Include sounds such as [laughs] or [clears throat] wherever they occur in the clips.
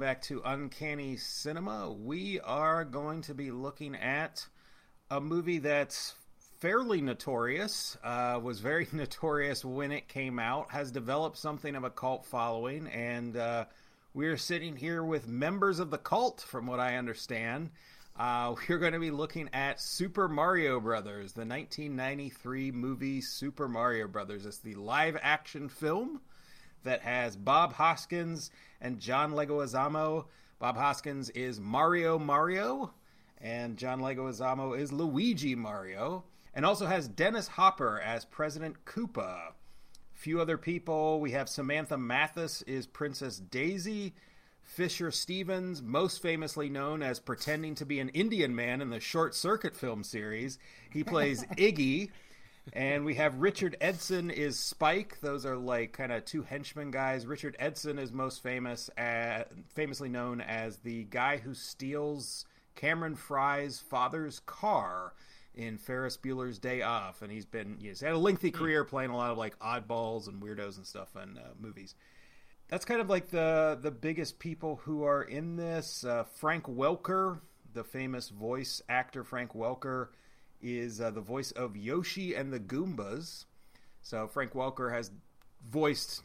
back to Uncanny Cinema. We are going to be looking at a movie that's fairly notorious, uh, was very [laughs] notorious when it came out, has developed something of a cult following, and uh, we're sitting here with members of the cult, from what I understand. Uh, [laughs] we're going to be looking at Super Mario Brothers, the 1993 movie Super Mario Brothers. It's the live action film that has Bob Hoskins and John Leguizamo. Bob Hoskins is Mario Mario, and John Leguizamo is Luigi Mario, and also has Dennis Hopper as President Koopa. Few other people. We have Samantha Mathis is Princess Daisy. Fisher Stevens, most famously known as pretending to be an Indian man in the Short Circuit film series, he plays [laughs] Iggy. And we have Richard Edson is Spike. Those are like kind of two henchmen guys. Richard Edson is most famous, famously known as the guy who steals Cameron Fry's father's car in Ferris Bueller's Day Off, and he's been he's had a lengthy career playing a lot of like oddballs and weirdos and stuff in uh, movies. That's kind of like the the biggest people who are in this. Uh, Frank Welker, the famous voice actor Frank Welker, is uh, the voice of Yoshi and the Goombas. So Frank Welker has voiced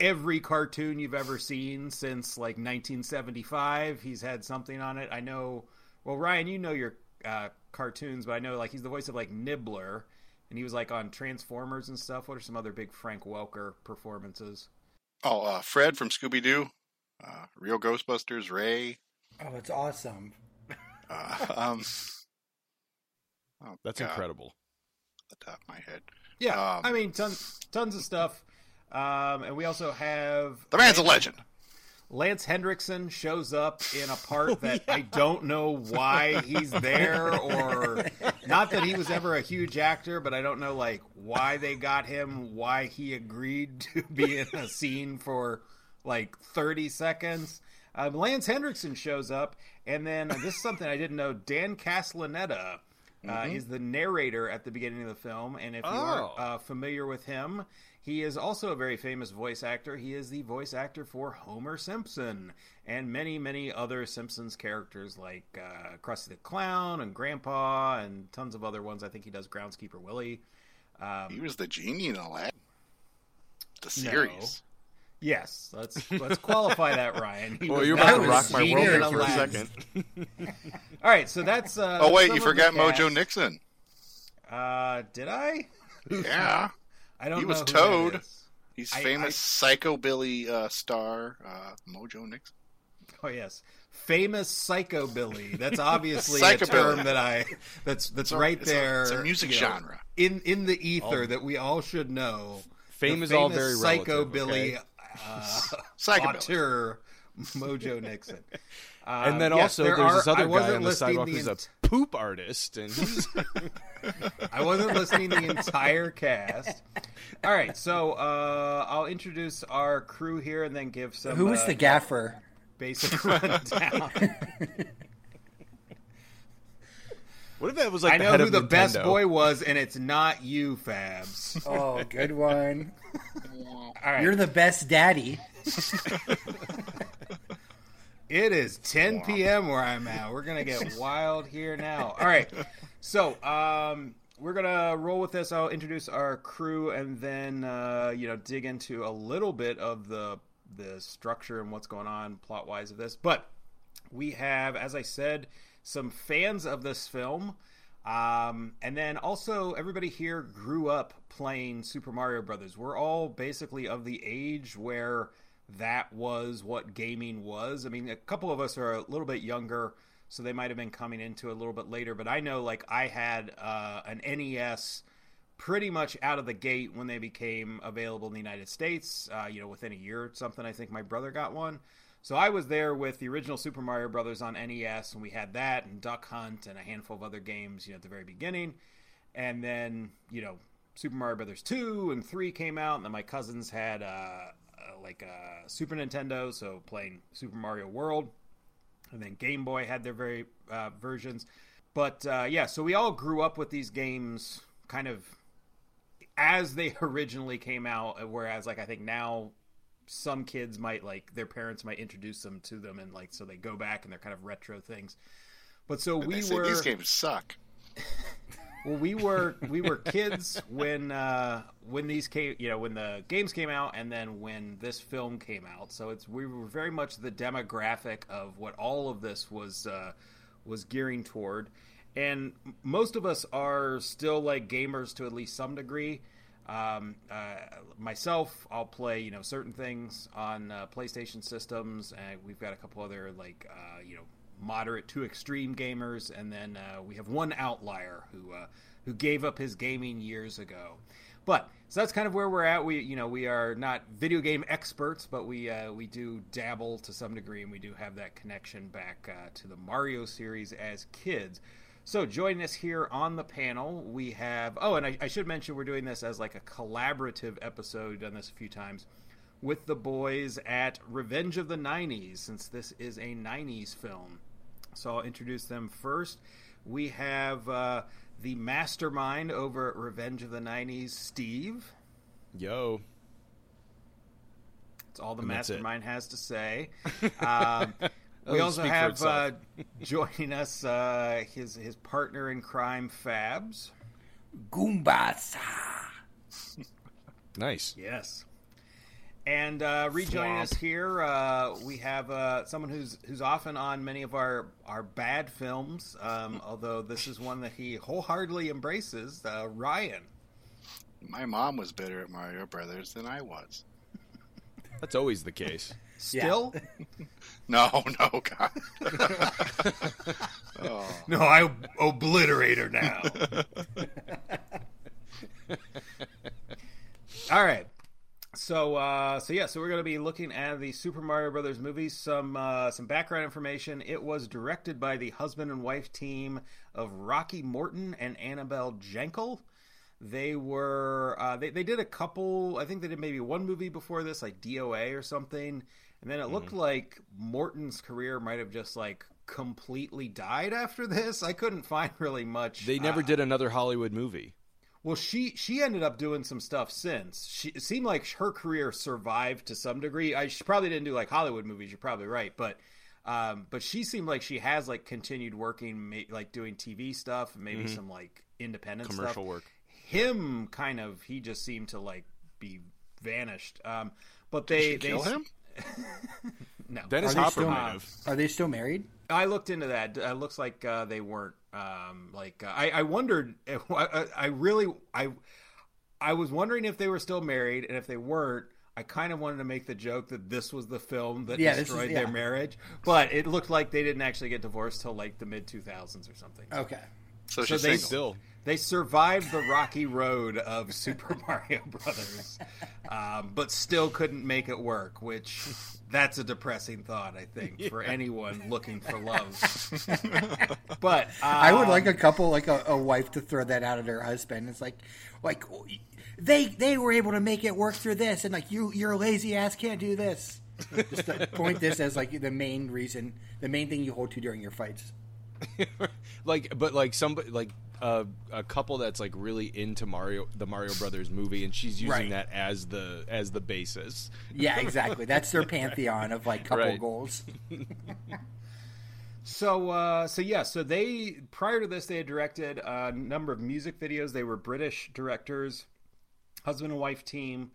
every cartoon you've ever seen since like 1975. He's had something on it. I know. Well, Ryan, you know your uh, cartoons, but I know like he's the voice of like Nibbler, and he was like on Transformers and stuff. What are some other big Frank Welker performances? Oh, uh, Fred from Scooby Doo, uh, Real Ghostbusters, Ray. Oh, it's awesome. Uh, um, oh, That's God, incredible. At the top of my head. Yeah, Um, I mean tons tons of stuff. Um, and we also have The man's a legend. Lance Henriksen shows up in a part [laughs] that I don't know why he's there, or [laughs] not that he was ever a huge actor, but I don't know like why they got him, why he agreed [laughs] to be in a scene for like thirty seconds. Um, Lance Henriksen shows up, and then this is something I didn't know. Dan Castellaneta uh, is the narrator at the beginning of the film, and if you aren't Oh. uh, familiar with him, he is also a very famous voice actor. He is the voice actor for Homer Simpson and many, many other Simpsons characters like uh, Krusty the Clown and Grandpa and tons of other ones. I think he does Groundskeeper Willie. Um, He was the genie in Aladdin. The series. Yes, let's [laughs] let's qualify that, Ryan. He Well, you're about to rock my world in for a second. [laughs] All right, so that's. Uh, Oh wait, you forgot Mojo cast. Nixon. Uh, did I? Yeah, [laughs] I don't. He know was Toad. is. he's I- famous Psycho Billy uh, star uh, Mojo Nixon. Oh yes, famous Psycho Billy. That's obviously a term that I. That's that's It's a- right it's a- there. it's a music you know, genre. in in the ether that we all should know. Fame The is all famous very Psycho relative, Billy, okay? Uh, [laughs] auteur Mojo Nixon. Um, [laughs] And then yes, also, there there's are- this I other guy on the sidewalk the who's a poop artist, and [laughs] I wasn't listening the entire cast. All right, so uh, I'll introduce our crew here and then give some. Who was uh, the gaffer? basic rundown? What if that was like I the know head who of the best boy was, and it's not you, Fabs. [laughs] Oh, good one. [laughs] All right, You're the best daddy. [laughs] It is 10 p.m. where I'm at. We're gonna get wild here now. All right, so um, we're gonna roll with this. I'll introduce our crew and then uh, you know dig into a little bit of the the structure and what's going on plot wise of this. But we have, as I said, some fans of this film. Um, and then also, everybody here grew up playing Super Mario Brothers. We're all basically of the age where that was what gaming was. I mean, a couple of us are a little bit younger, so they might have been coming into it a little bit later. But I know, like, I had uh, an NES pretty much out of the gate when they became available in the United States. Uh, you know, within a year or something, I think my brother got one. So I was there with the original Super Mario Brothers on NES, and we had that and Duck Hunt and a handful of other games, you know, at the very beginning. And then, you know, Super Mario Brothers two and three came out, and then my cousins had uh, uh, like a Super Nintendo, so playing Super Mario World. and then Game Boy had their very uh, versions. But uh, yeah, so we all grew up with these games kind of as they [laughs] originally came out. Whereas, like I think now some kids might like their parents might introduce them to them, and like so they go back and they're kind of retro things. But so They we say were these games suck. [laughs] well, we were we were kids when uh, when these came, you know, when the games came out, and then when this film came out. So it's we were very much the demographic of what all of this was uh, was gearing toward, and most of us are still like gamers to at least some degree. Um, uh, myself, I'll play you know certain things on uh, PlayStation systems, and we've got a couple other like uh, you know moderate to extreme gamers, and then uh, we have one outlier who uh, who gave up his gaming years ago. But so that's kind of where we're at. We you know we are not video game experts, but we uh, we do dabble to some degree, and we do have that connection back to the Mario series as kids. So joining us here on the panel, we have. Oh, and I, I should mention we're doing this as like a collaborative episode. We've done this a few times with the boys at Revenge of the '90s, since this is a '90s film. So I'll introduce them first. We have uh, the mastermind over at Revenge of the '90s, Steve. Yo. That's all the And mastermind has to say. [laughs] Um, we also have uh, [laughs] joining us uh, his his partner in crime, Fabs. Goombas. Nice. Yes. And uh, rejoining us here, uh, we have uh, someone who's who's often on many of our our bad films. Um, although this is one that he wholeheartedly embraces. Uh, Ryan. My mom was better at Mario Brothers than I was. That's always the case. Still? [laughs] No, no, God. [laughs] oh, No, I obliterate her now. [laughs] All right. So, uh, so yeah, so we're going to be looking at the Super Mario Brothers movie. Some uh, some background information. It was directed by the husband and wife team of Rocky Morton and Annabelle Jankel. They were uh, they they did a couple. I think they did maybe one movie before this, like DOA or something. And then it looked like Morton's career might have just like completely died after this. I couldn't find really much. They never uh, did another Hollywood movie. well, she she ended up doing some stuff since. She it seemed like her career survived to some degree. I she probably didn't do like Hollywood movies. You're probably right, but um, but she seemed like she has like continued working, like doing TV stuff, maybe some like independent Mm-hmm. Commercial stuff. work. Him kind of he just seemed to like be vanished. Um, but they Did she kill they him? [laughs] no. Dennis Are they Hopper still- might have. Are they still married? I looked into that. It looks like uh, they weren't. Um, like uh, I, I wondered. [laughs] If, I, I really, I, I was wondering if they were still married, and if they weren't, I kind of wanted to make the joke that this was the film that Yeah, this is- destroyed yeah. their marriage. But it looked like they didn't actually get divorced till like the mid two thousands or something. Okay. So, So she's they single. Still. They survived the rocky road of [laughs] Super Mario Brothers, um, but still couldn't make it work. Which that's a depressing thought, I think, for anyone looking for love. [laughs] but I would um, like a couple, like a, a wife, to throw that out at her husband. It's like, like they they were able to make it work through this, and like you, your lazy ass can't do this. Just to point this as like the main reason, the main thing you hold to during your fights. [laughs] like but like somebody like uh, a couple that's like really into Mario the Mario Brothers movie and she's using Right. that as the as the basis. Yeah, exactly. That's their [laughs] pantheon of like couple Right. goals. [laughs] So, uh, so yeah, so they prior to this they had directed a number of music videos. They were British directors, husband and wife team,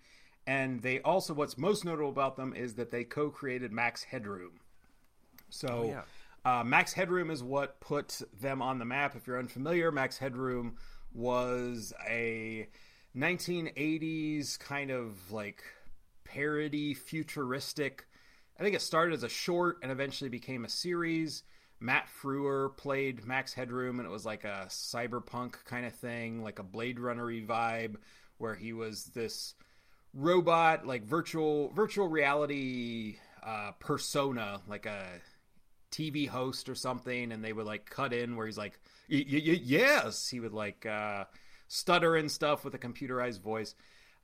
and they also what's most notable about them is that they co-created Max Headroom. So, yeah. Uh, Max Headroom is what put them on the map. If you're unfamiliar, Max Headroom was a 1980s kind of like parody, futuristic. I think it started as a short and eventually became a series. Matt Frewer played Max Headroom, and it was like a cyberpunk kind of thing, like a Blade Runner vibe, where he was this robot, like virtual virtual reality uh, persona, like a TV host or something, and they would like cut in where he's like, "Yes," he would like uh, stutter and stuff with a computerized voice.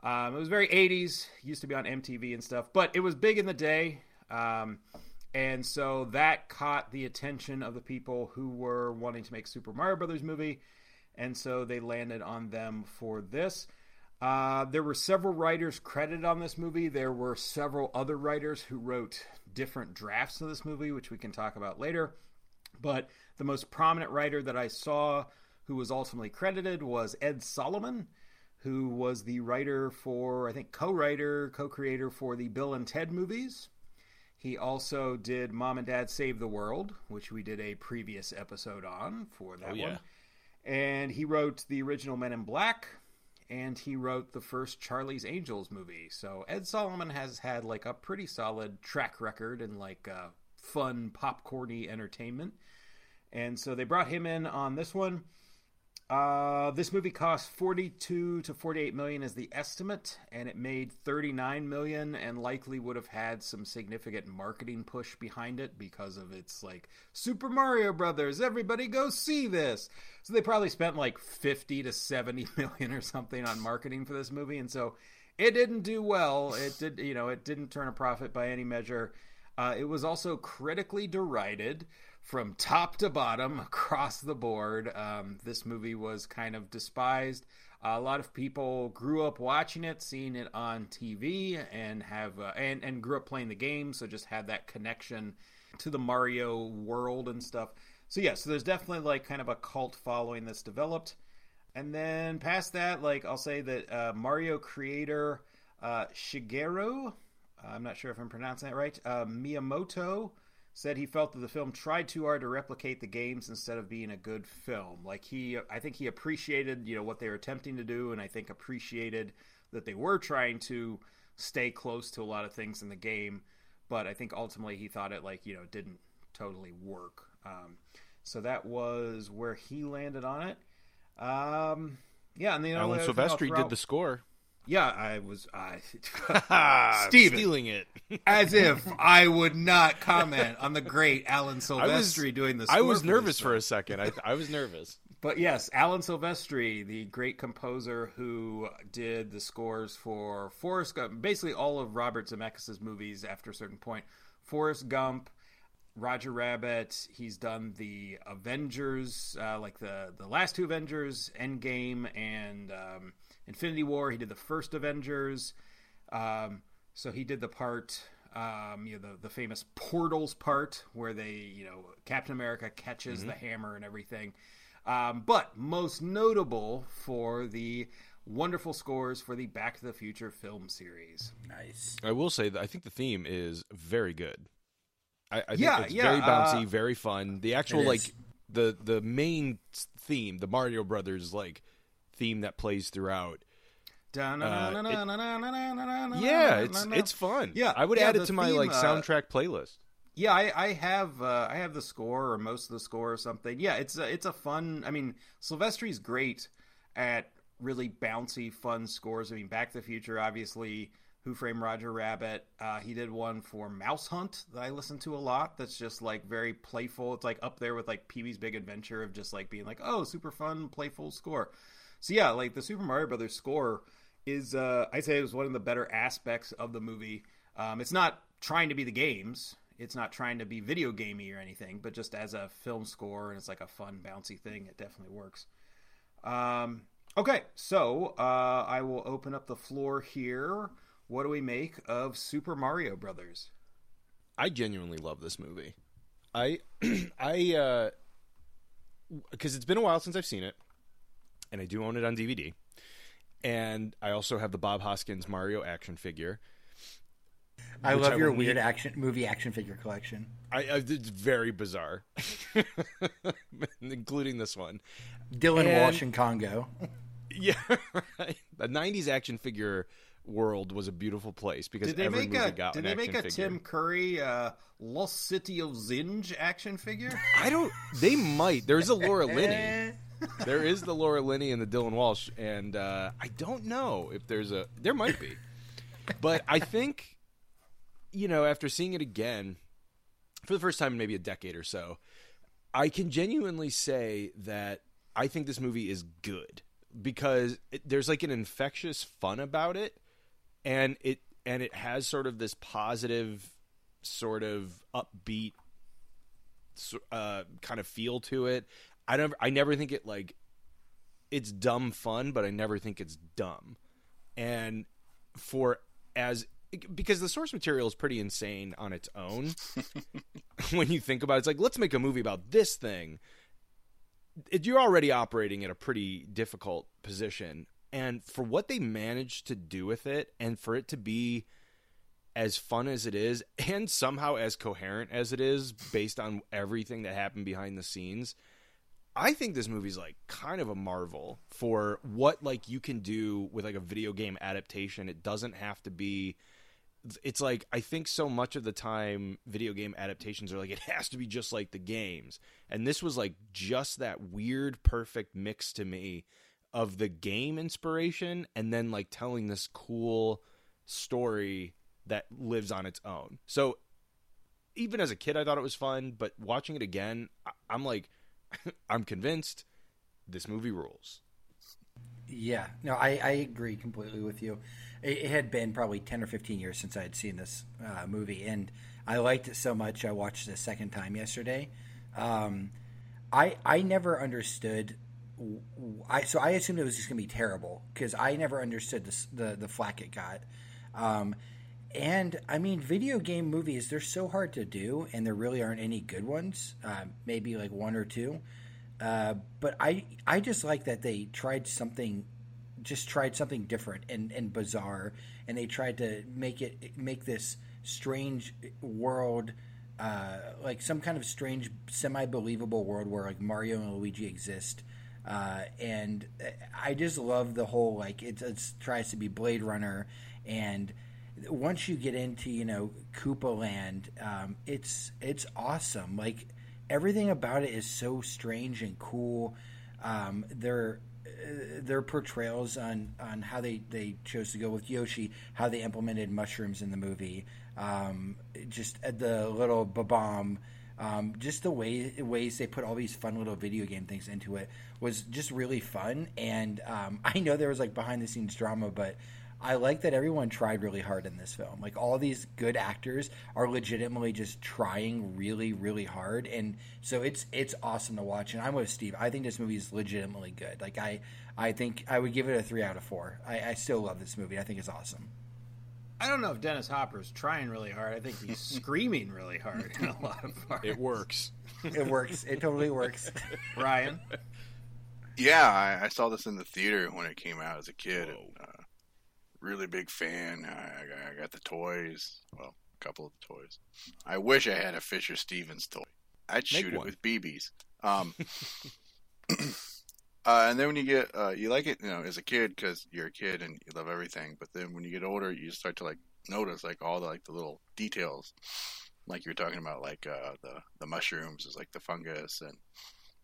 Um, it was very 80s, used to be on MTV and stuff, but it was big in the day. Um, And so that caught the attention of the people who were wanting to make Super Mario Brothers movie, and so they landed on them for this. Uh, there were several writers credited on this movie. There were several other writers who wrote different drafts of this movie, which we can talk about later. But the most prominent writer that I saw who was ultimately credited was Ed Solomon, who was the writer for, I think, co writer, co creator for the Bill and Ted movies. He also did Mom and Dad Save the World, which we did a previous episode on for that Oh, yeah. one. And he wrote the original Men in Black, and he wrote the first Charlie's Angels movie. So Ed Solomon has had like a pretty solid track record in like uh, fun popcorny entertainment. And so they brought him in on this one. Uh, this movie cost 42 to 48 million is the estimate, and it made 39 million, and likely would have had some significant marketing push behind it because of its like Super Mario Brothers. Everybody go see this. So they probably spent like 50 to 70 [laughs] million or something on marketing for this movie, and so it didn't do well. It did, you know, it didn't turn a profit by any measure. Uh, it was also critically derided from top to bottom across the board. Um, this movie was kind of despised. a lot of people grew up watching it, seeing it on TV, and have uh, and and grew up playing the game, so just had that connection to the Mario world and stuff. So yeah, so there's definitely like kind of a cult following that's developed. And then past that, like I'll say that uh, Mario creator uh, Shigeru, I'm not sure if I'm pronouncing that right, uh, Miyamoto said he felt that the film tried too hard to replicate the games instead of being a good film. Like he, I think he appreciated you know what they were attempting to do, and I think appreciated that they were trying to stay close to a lot of things in the game. But I think ultimately he thought it like you know didn't totally work. Um, so that was where he landed on it. Um, yeah, and the only Alan other thing I'll Silvestri did the score. Yeah, I was. I [laughs] Steven. stealing it. as if [laughs] I would not comment on the great Alan Silvestri doing this. I was nervous for a second. I, I was nervous. But yes, Alan Silvestri, the great composer who did the scores for Forrest Gump, basically all of Robert Zemeckis' movies after a certain point. Forrest Gump, Roger Rabbit. He's done the Avengers, uh, like the the last two Avengers, Endgame and um, Infinity War. He did the first Avengers. Um, so he did the part, um, you know, the, the famous portals part where they, you know, Captain America catches the hammer and everything. Um, but most notable for the wonderful scores for the Back to the Future film series. Nice. I will say that I think the theme is very good. I, I think Yeah, it's yeah, very bouncy, uh, very fun. The actual like the the main theme, the Mario Brothers like theme that plays throughout. Yeah, it's it's fun. Yeah, I would add it to my like soundtrack playlist. Yeah, I, I have uh, I have the score or most of the score or something. Yeah, it's a, it's a fun. I mean, Silvestri's great at really bouncy, fun scores. I mean, Back to the Future, obviously. Who Framed Roger Rabbit? Uh, he did one for Mouse Hunt that I listen to a lot. That's just like very playful. It's like up there with like Pee Wee's Big Adventure of just like being like, oh, super fun, playful score. So yeah, like the Super Mario Brothers score is uh, I'd say it was one of the better aspects of the movie. Um, it's not trying to be the games. It's not trying to be video gamey or anything, but just as a film score and it's like a fun, bouncy thing, it definitely works. Um, okay, so uh, I will open up the floor here. What do we make of Super Mario Brothers? I genuinely love this movie. I [clears throat] I uh because it's been a while since I've seen it, and I do own it on DVD. And I also have the Bob Hoskins Mario action figure. I love I your weird need- action movie action figure collection. I, I it's very bizarre, [laughs] including this one. Dylan And- Walsh and Congo. [laughs] Yeah, right. The '90s action figure world was a beautiful place because Did they every make movie a got Did they make a figure. Tim Curry uh, Lost City of Zinj action figure? I don't. They might. There's a Laura Linney. [laughs] there is the Laura Linney and the Dylan Walsh, and uh, I don't know if there's a. There might be, but I think, you know, after seeing it again for the first time in maybe a decade or so, I can genuinely say that I think this movie is good because it, there's like an infectious fun about it, and it and it has sort of this positive sort of upbeat uh, kind of feel to it. I never I never think it like it's dumb fun, but I never think it's dumb. And for as because the source material is pretty insane on its own. [laughs] when you think about it, it's like let's make a movie about this thing. It, you're already operating at a pretty difficult position, and for what they managed to do with it, and for it to be as fun as it is, and somehow as coherent as it is, based on everything that happened behind the scenes, I think this movie's like kind of a marvel for what like you can do with like a video game adaptation. It doesn't have to be it's like I think so much of the time video game adaptations are like it has to be just like the games. And this was like just that weird perfect mix to me of the game inspiration and then like telling this cool story that lives on its own. So even as a kid I thought it was fun, but watching it again, I- I'm like [laughs] I'm convinced this movie rules. Yeah, no, I, I agree completely with you. It, it had been probably ten or fifteen years since I had seen this uh, movie, and I liked it so much. I watched it a second time yesterday. Um, I I never understood. I so I assumed it was just gonna be terrible because I never understood the the flack it got. Um, and I mean, video game movies, they're so hard to do, and there really aren't any good ones. Uh, maybe like one or two. Uh, but I, I just like that they tried something, just tried something different and, and bizarre, and they tried to make it make this strange world, uh, like some kind of strange, semi believable world where like Mario and Luigi exist. Uh, and I just love the whole like it tries to be Blade Runner and once you get into you know Koopa Land, um, it's it's awesome. Like everything about it is so strange and cool. Um, their uh, their portrayals on on how they they chose to go with Yoshi, how they implemented mushrooms in the movie, um, just uh, the little babam. Um, just the way ways they put all these fun little video game things into it was just really fun. And um, [laughs] I know there was like behind the scenes drama, but I like that everyone tried really hard in this film. Like all these good actors are legitimately just trying really, really hard, and so it's it's awesome to watch. And I'm with Steve. I think this movie is legitimately good. Like I, I think I would give it a three out of four. I, I still love this movie. I think it's awesome. I don't know if Dennis Hopper's trying really hard. I think he's [laughs] screaming really hard in a lot of parts. It works. It works. It totally works. Ryan, [laughs] Yeah, I, I saw this in the theater when it came out as a kid. And, uh, really big fan. I, I- got the toys. Well, a couple of the toys. I wish I had a Fisher Stevens toy. I'd shoot it with BBs. Um, [laughs] [clears throat] uh, and then when you get, uh, you like it, you know, as a kid because you're a kid and you love everything. But then when you get older, you start to like notice like all the like the little details, like you were talking about, like uh, the the mushrooms is like the fungus and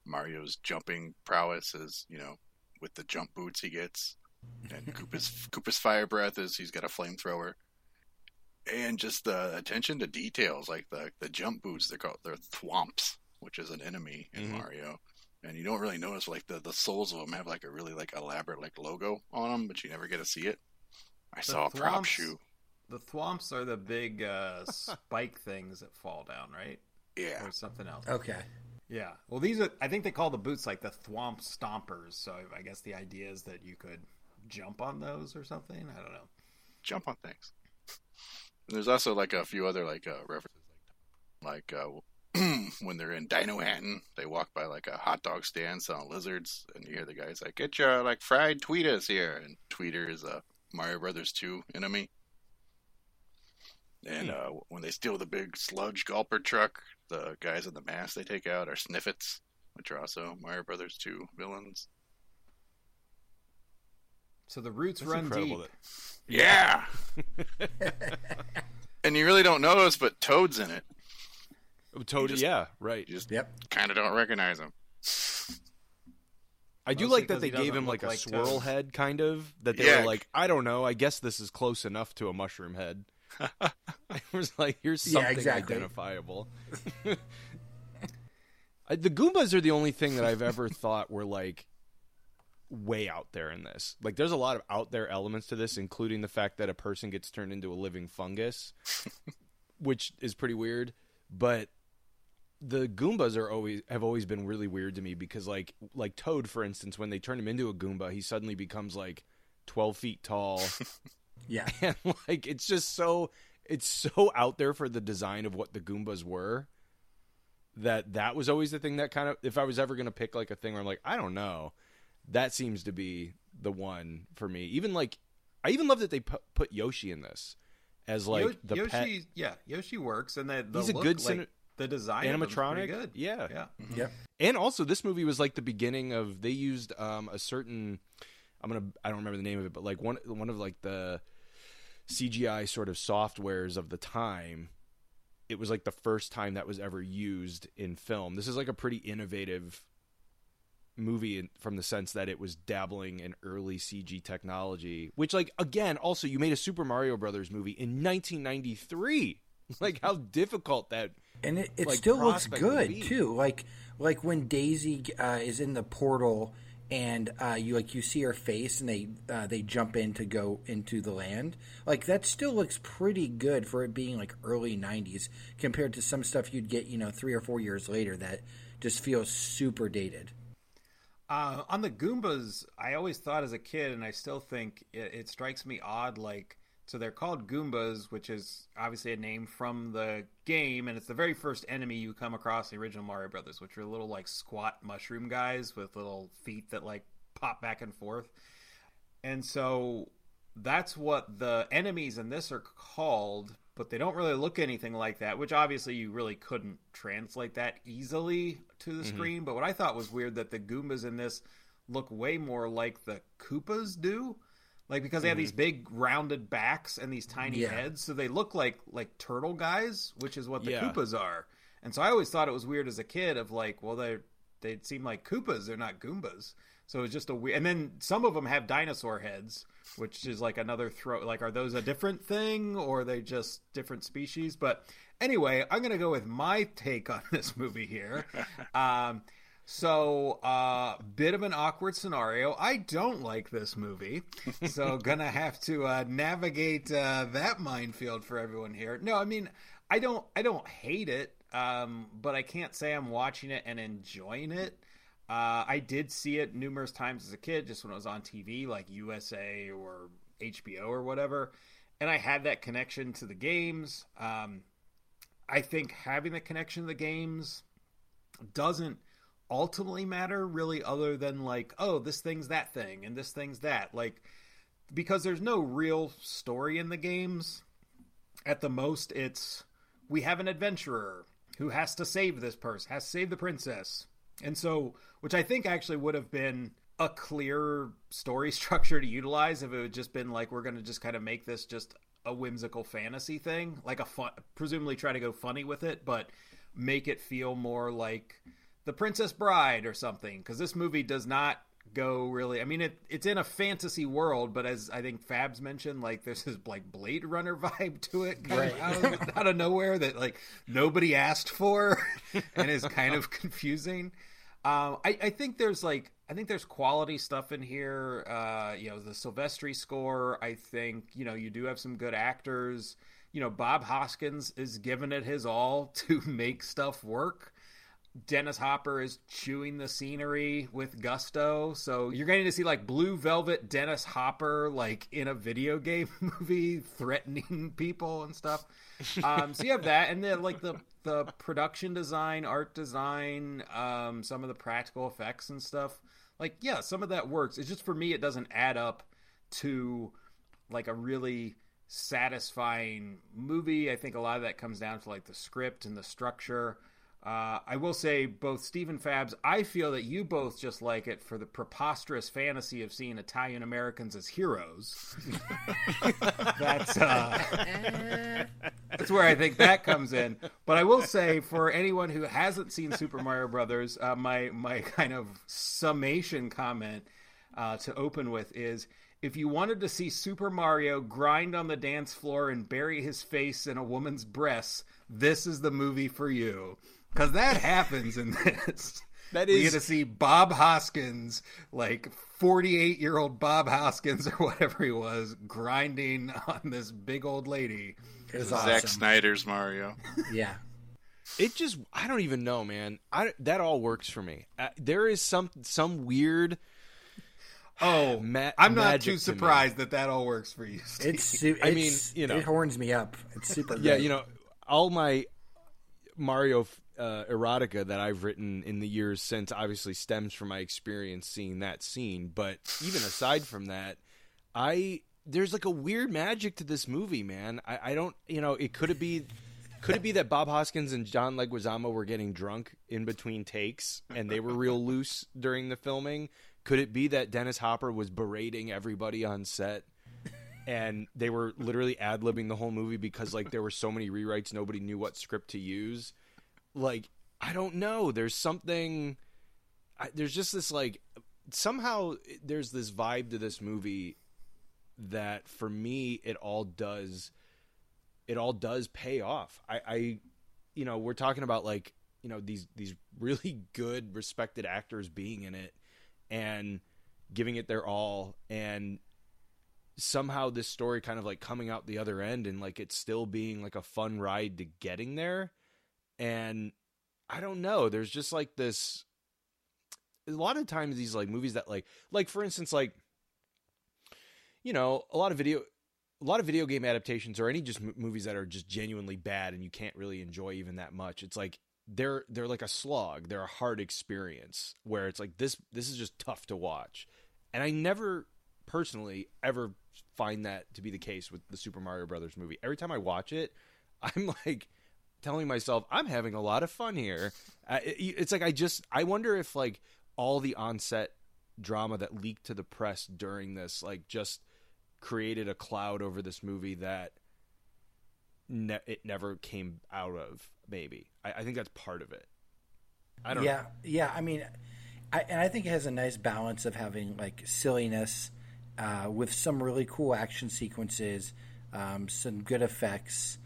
Mario's jumping prowess is you know with the jump boots he gets, and Koopa's Koopa's fire breath is he's got a flamethrower, and just the attention to details like the the jump boots they're called they're thwomps, which is an enemy in Mhm. Mario, and you don't really notice like the the soles of them have like a really like elaborate like logo on them, but you never get to see it. I saw a prop shoe. the thwomps are the big uh, [laughs] spike things that fall down, right? Yeah, Or something else. Okay. Yeah. Well, these are. I think they call the boots like the thwomp stompers. So I guess the idea is that you could jump on those or something. I don't know. jump on things. There's also like a few other like uh, references, like uh, [clears throat] when they're in Dinohattan, they walk by like a hot dog stand selling lizards, and you hear the guys like, "Get your like fried tweeters here," and tweeter is a Mario Brothers two enemy. And uh, when they steal the big sludge gulper truck, the guys in the mask they take out are Snifits, which are also Mario Brothers two villains. So the roots That's run incredible deep. Yeah. [laughs] and you really don't notice, but Toad's in it. that- Toad, just- yeah, right. Just Yep. kind of don't recognize him. I do Mostly like that they gave him like a like swirl Toad. head, kind of. That they Yeah. were like, I don't know. I guess this is close enough to a mushroom head. [laughs] I was like, here's Yeah, something exactly. identifiable. [laughs] I, the Goombas are the only thing that I've ever thought were like way out there in this. Like, there's a lot of out there elements to this, including the fact that a person gets turned into a living fungus. [laughs] which is pretty weird. But the Goombas are always have always been really weird to me because like like Toad, for instance, when they turn him into a Goomba, he suddenly becomes like twelve feet tall, [laughs] Yeah. [laughs] and like it's just so it's so out there for the design of what the Goombas were. That that was always the thing that kind of if I was ever gonna pick like a thing where I'm like I don't know, that seems to be the one for me. Even like I even love that they pu- put Yoshi in this as like Yo- the Yoshi, pet yeah, Yoshi works, and that the He's a good like, cine- the design of him's animatronic. good. Yeah. yeah. Yep. And also, this movie was like the beginning of they used um, a certain I'm gonna I don't remember the name of it, but like one one of like the CGI sort of softwares of the time. It was like the first time that was ever used in film. This is like a pretty innovative movie in, from the sense that it was dabbling in early CG technology, which like again also you made a Super Mario Brothers movie in 1993. [laughs] Like how difficult that and it, it like, still looks good too. Like like when Daisy uh, is in the portal and uh, you like you see her face and they uh, they jump in to go into the land. Like that still looks pretty good for it being like early '90s compared to some stuff you'd get you know three or four years later that just feels super dated. Uh, on the Goombas, I always thought as a kid, and I still think it, it strikes me odd. Like, so they're called Goombas, which is obviously a name from the game, and it's the very first enemy you come across in the original Mario Brothers, which are little like squat mushroom guys with little feet that like pop back and forth. And so that's what the enemies in this are called, but they don't really look anything like that, which obviously you really couldn't translate that easily to the mm-hmm. screen. But what I thought was weird that the Goombas in this look way more like the Koopas do. Like because they have these mm-hmm. big rounded backs and these tiny Yeah. heads, so they look like like turtle guys, which is what the Yeah. Koopas are. And so I always thought it was weird as a kid of like, well, they they seem like Koopas, they're not Goombas. So it's just a weird. And then some of them have dinosaur heads, which is like another throw. Like, are those a different thing or are they just different species? But anyway, I'm gonna go with my take on [laughs] this movie here. [laughs] Um, so, uh, bit of an awkward scenario. I don't like this movie, so [laughs] gonna have to uh, navigate uh, that minefield for everyone here. No, I mean, I don't, I don't hate it, um, but I can't say I'm watching it and enjoying it. Uh, I did see it numerous times as a kid, just when it was on TV, like USA or HBO or whatever, and I had that connection to the games. Um, I think having the connection to the games doesn't ultimately matter really other than like oh this thing's that thing and this thing's that. Like because there's no real story in the games. At the most it's we have an adventurer who has to save this person has to save the princess and so which i think actually would have been a clear story [laughs] structure to utilize if it had just been like we're going to just kind of make this just a whimsical fantasy thing like a fun presumably try to go funny with it but make it feel more like the princess bride or something because this movie does not go really i mean it it's in a fantasy world but as i think fabs mentioned like there's this like blade runner [laughs] vibe to it of out, of, [laughs] out of nowhere that like nobody asked for [laughs] and is kind of confusing um, I, I think there's like I think there's quality stuff in here. Uh, you know, the Silvestri score. I think you know you do have some good actors. You know, Bob Hoskins is giving it his all to make stuff work. Dennis Hopper is chewing the scenery with gusto. So you're getting to see like Blue Velvet Dennis Hopper like in a video game [laughs] movie threatening people and stuff. Um, so you have that, and then like the the production design, art design, um, some of the practical effects and stuff. Like yeah, some of that works. It's just for me, it doesn't add up to like a really satisfying movie. I think a lot of that comes down to like the script and the structure. Uh, I will say, both Stephen Fabs, I feel that you both just like it for the preposterous fantasy of seeing Italian Americans as heroes. [laughs] that's uh, [laughs] that's where I think that comes in. But I will say, for anyone who hasn't seen Super Mario Brothers, uh, my my kind of summation comment uh, to open with is. If you wanted to see Super Mario grind on the dance floor and bury his face in a woman's breasts, this is the movie for you because that happens in this. That we is- get to see Bob Hoskins, like forty-eight-year-old Bob Hoskins [laughs] or whatever he was, grinding on this big old lady. It was Zack. Snyder's Mario. Yeah. [laughs] It just I don't even know, man. I that all works for me. Uh, there is some some weird Oh, [sighs] Ma- I'm not magic too to me. surprised that that all works for you. Steve. It's, su- I mean, you know. it horns me up. It's super. Yeah, great. you know, all my Mario uh, erotica that I've written in the years since obviously stems from my experience seeing that scene. But even aside from that, I there's like a weird magic to this movie, man. I, I don't, you know, it could it be. Could it be that Bob Hoskins and John Leguizamo were getting drunk in between takes and they were real loose during the filming? Could it be that Dennis Hopper was berating everybody on set and they were literally ad libbing the whole movie because like there were so many rewrites, nobody knew what script to use. Like I don't know. There's something. I, there's just this like somehow there's this vibe to this movie that for me it all does it all does pay off. I, I you know we're talking about like you know these these really good respected actors being in it and giving it their all and somehow this story kind of like coming out the other end and like it's still being like a fun ride to getting there and i don't know there's just like this a lot of times these like movies that like like for instance like you know a lot of video a lot of video game adaptations or any just m- movies that are just genuinely bad and you can't really enjoy even that much it's like they're they're like a slog they're a hard experience where it's like this this is just tough to watch. And i never personally ever find that to be the case with the super mario brothers movie. Every time i watch it [laughs] i'm like telling myself i'm having a lot of fun here. Uh, it- it's like i just i wonder if like all the onset drama that leaked to the press during this like just created a cloud over this movie that ne- it never came out of maybe. I, I think that's part of it. I don't yeah, know. yeah. I mean, I, and I think it has a nice balance of having like silliness uh, with some really cool action sequences, um, some good effects,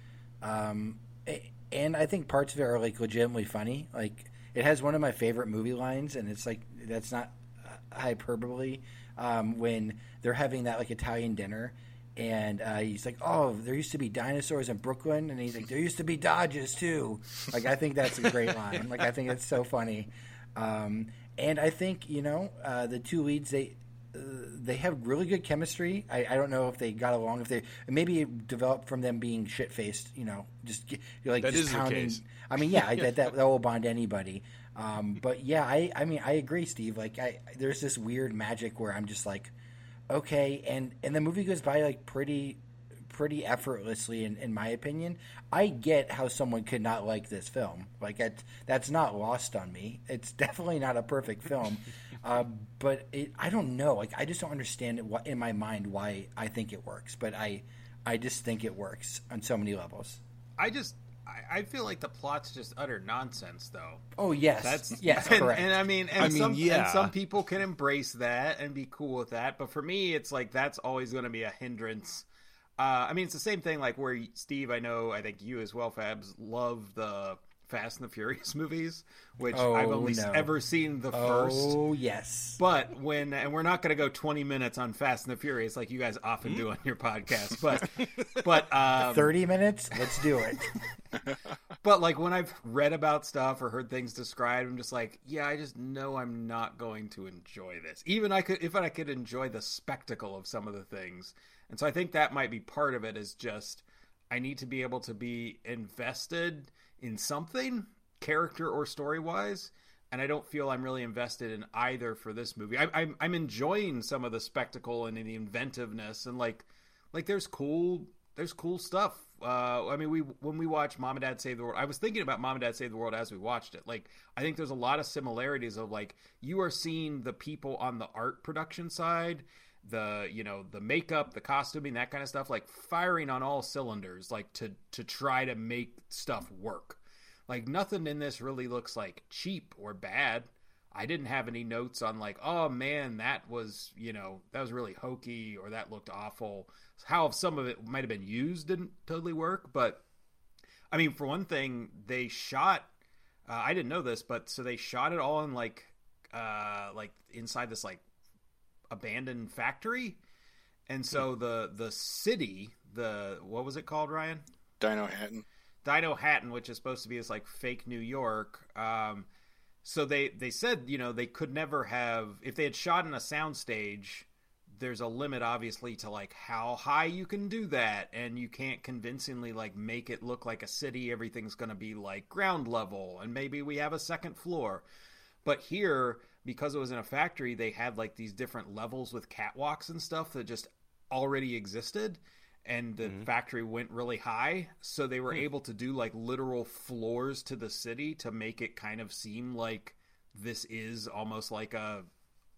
um, a- and I think parts of it are like legitimately funny. Like it has one of my favorite movie lines, and it's like that's not uh, hyperbole. Um, when they're having that like Italian dinner. And uh, he's like, "Oh, there used to be dinosaurs in Brooklyn," and he's like, "There used to be Dodges too." Like, I think that's a great line. Like, I think it's so funny. Um, and I think you know uh, the two leads they uh, they have really good chemistry. I, I don't know if they got along. If they maybe it developed from them being shit faced. You know, just you're like That just pounding. case. I mean, yeah, that, that [laughs] that will bond anybody. Um, but yeah, I I mean I agree, Steve. Like I there's this weird magic where I'm just like, okay, and and the movie goes by like pretty pretty effortlessly in, in my opinion. I get how someone could not like this film. Like that that's not lost on me. It's [laughs] definitely not a perfect film. [laughs] uh, but it, I don't know. Like I just don't understand it wh- in my mind why I think it works. But I I just think it works on so many levels. I just I, I feel like the plot's just utter nonsense, though. Oh yes, That's [laughs] yes, and, correct. And I mean, and I mean, some yeah. and some people can embrace that and be cool with that, but for me, it's like that's always going to be a hindrance. Uh, I mean, it's the same thing. Like where Steve, I know, I think you as well, Fabs, love the Fast and the Furious [laughs] movies, which Oh, I've only no. ever seen the first. Oh yes. But when and we're not going to go 20 minutes on Fast and the Furious like you guys often do on your podcast, [laughs] but but um, Thirty minutes. Let's do it. [laughs] but like when I've read about stuff or heard things described, I'm just like, yeah, I just know I'm not going to enjoy this. Even I could, if I could enjoy the spectacle of some of the things, and so I think that might be part of it. Is just I need to be able to be invested in something, character or story wise, and I don't feel I'm really invested in either for this movie. I, I'm I'm enjoying some of the spectacle and the inventiveness and like like there's cool there's cool stuff. Uh, I mean, we when we watch Mom and Dad Save the World, I was thinking about Mom and Dad Save the World as we watched it. Like, I think there's a lot of similarities of like you are seeing the people on the art production side, the you know the makeup, the costuming, that kind of stuff, like firing on all cylinders, like to to try to make stuff work. Like nothing in this really looks like cheap or bad. I didn't have any notes on like, oh man, that was you know that was really hokey or that looked awful. How some of it might have been used didn't totally work, but I mean, for one thing, they shot. Uh, I didn't know this, but so they shot it all in like, uh, like inside this like abandoned factory, and so the the city, the what was it called, Ryan? Dinohattan. Dino Hatton, which is supposed to be this like fake New York. Um, so they they said you know they could never have if they had shot in a soundstage. There's a limit, obviously, to like how high you can do that, and you can't convincingly like make it look like a city. Everything's going to be like ground level, and maybe we have a second floor. But here, because it was in a factory, they had like these different levels with catwalks and stuff that just already existed and the mm-hmm. factory went really high. So they were hmm. able to do like literal floors to the city to make it kind of seem like this is almost like a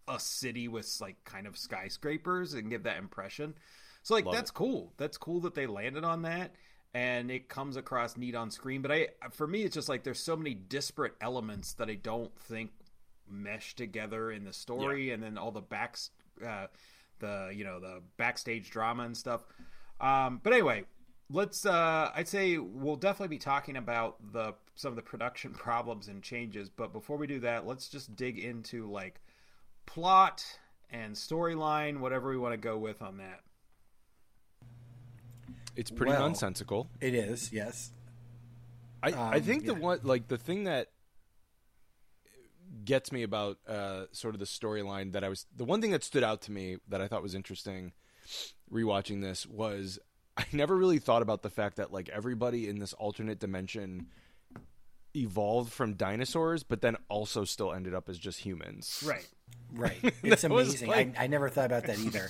a city with like kind of skyscrapers and give that impression. So like Love that's cool. That's cool that they landed on that and it comes across neat on screen. But i for me it's just like there's so many disparate elements that i don't think mesh together in the story and then all the backs uh the you know the backstage drama and stuff um, but anyway, let's. Uh, I'd say we'll definitely be talking about the some of the production [laughs] problems and changes. But before we do that, let's just dig into like plot and storyline, whatever we want to go with on that. It's pretty Well- nonsensical. It is, yes. I, I Um, think the one like the thing that gets me about uh, sort of the storyline that I was the one thing that stood out to me that I thought was interesting rewatching this was I never really thought about the fact that like everybody in this alternate dimension evolved from dinosaurs but then also still ended up as just humans. Right. Right. [laughs] It's amazing. like- I, I never thought about that either.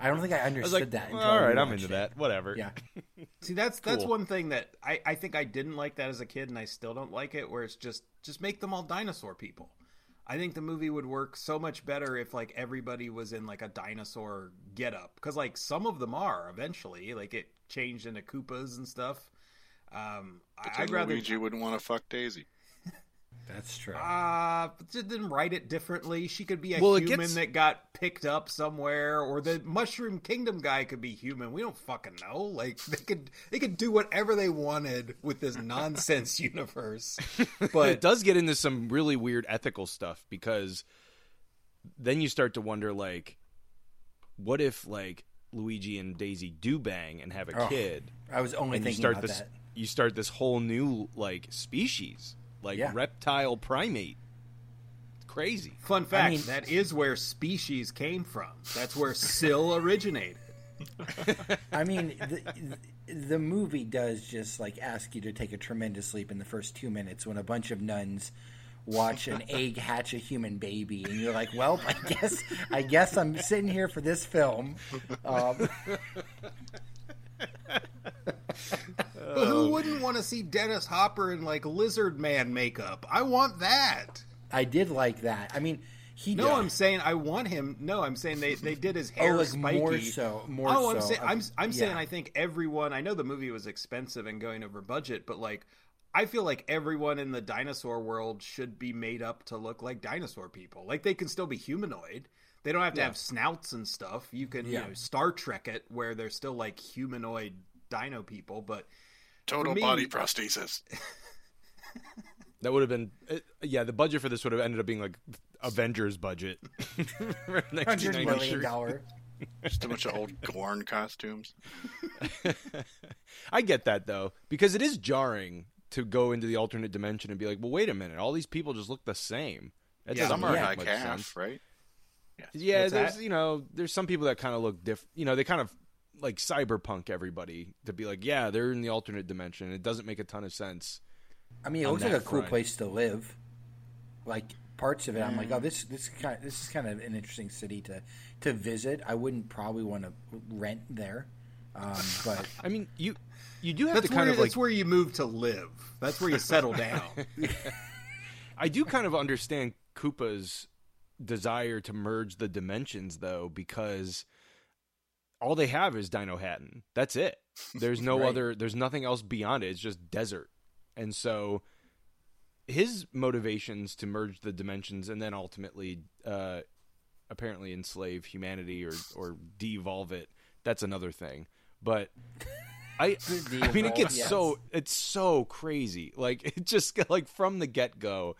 I don't think I [laughs] I understood like, that. "Well, Until all I right, I'm into it. that. Whatever. Yeah. [laughs] See, that's that's one thing that I, I think I didn't like that as a kid, and I still don't like it. Where it's just just make them all dinosaur people. I think the movie would work so much better if like everybody was in like a dinosaur getup, because like some of them are eventually. Like it changed into Koopas and stuff. Um, But I'd then rather Luigi wouldn't want to fuck Daisy. That's true. Uh, but didn't write it differently. She could be a Well, human gets- that got picked up somewhere, or the Mushroom Kingdom guy could be human. We don't fucking know. Like they could they could do whatever they wanted with this nonsense [laughs] universe. But But it does get into some really weird ethical stuff because then you start to wonder like what if like Luigi and Daisy do bang and have a Oh, kid I was only and you thinking start about this that. you start this whole new like species like Yeah. reptile primate it's crazy fun fact, mean- that is where species came from. That's where Sill [laughs] originated. I mean, the, the movie does just like ask you to take a tremendous leap in the first two minutes when a bunch of nuns watch an [laughs] egg hatch a human baby, and you're like, "Well, I guess I guess I'm sitting here for this film." Um, [laughs] But who um, wouldn't want to see Dennis Hopper in like lizard man makeup? I want that. I did like that. I mean, he No, did- I'm saying I want him. No, I'm saying they, they did his [laughs] oh, hair Oh, like, spiky. more so- more oh, I'm so saying I'm I'm saying. I think everyone. I know the movie was expensive and going over budget, but like I feel like everyone in the dinosaur world should be made up to look like dinosaur people. Like they can still be humanoid. They don't have to have snouts and stuff. You can Yeah. you know Star Trek it where they're still like humanoid dino people, but Total me- body prosthesis. [laughs] that would have been it, yeah the budget for this would have ended up being like Avengers budget for [laughs] hundred 1993. million dollar. Just a bunch of old Gorn costumes. [laughs] I get that though, because it is jarring to go into the alternate dimension and be like, well, wait a minute, all these people just look the same. That Yeah. doesn't Some are make like half, sense. right? Yeah, What's there's that? you know, there's some people that kind of look different. You know, they kind of like cyberpunk everybody to be like, yeah, they're in the alternate dimension. It doesn't make a ton of sense. I mean, it looks like a that cool place to live. Like parts of it, I'm like, oh, this this kind this is kind of an interesting city to to visit. I wouldn't probably want to rent there, um, [laughs] but I mean, you you do have that's to kind where of like that's where you move to live. That's where you settle down. [laughs] I do kind of understand Koopa's desire to merge the dimensions, though, because all they have is Dinohattan. That's it. There's no [laughs] Right. other. There's nothing else beyond it. It's just desert, and so his motivations to merge the dimensions and then ultimately, uh, apparently enslave humanity or or de-evolve it. That's another thing, but. [laughs] I, I mean, it gets yes. so it's so crazy. Like it just [laughs] like from the get go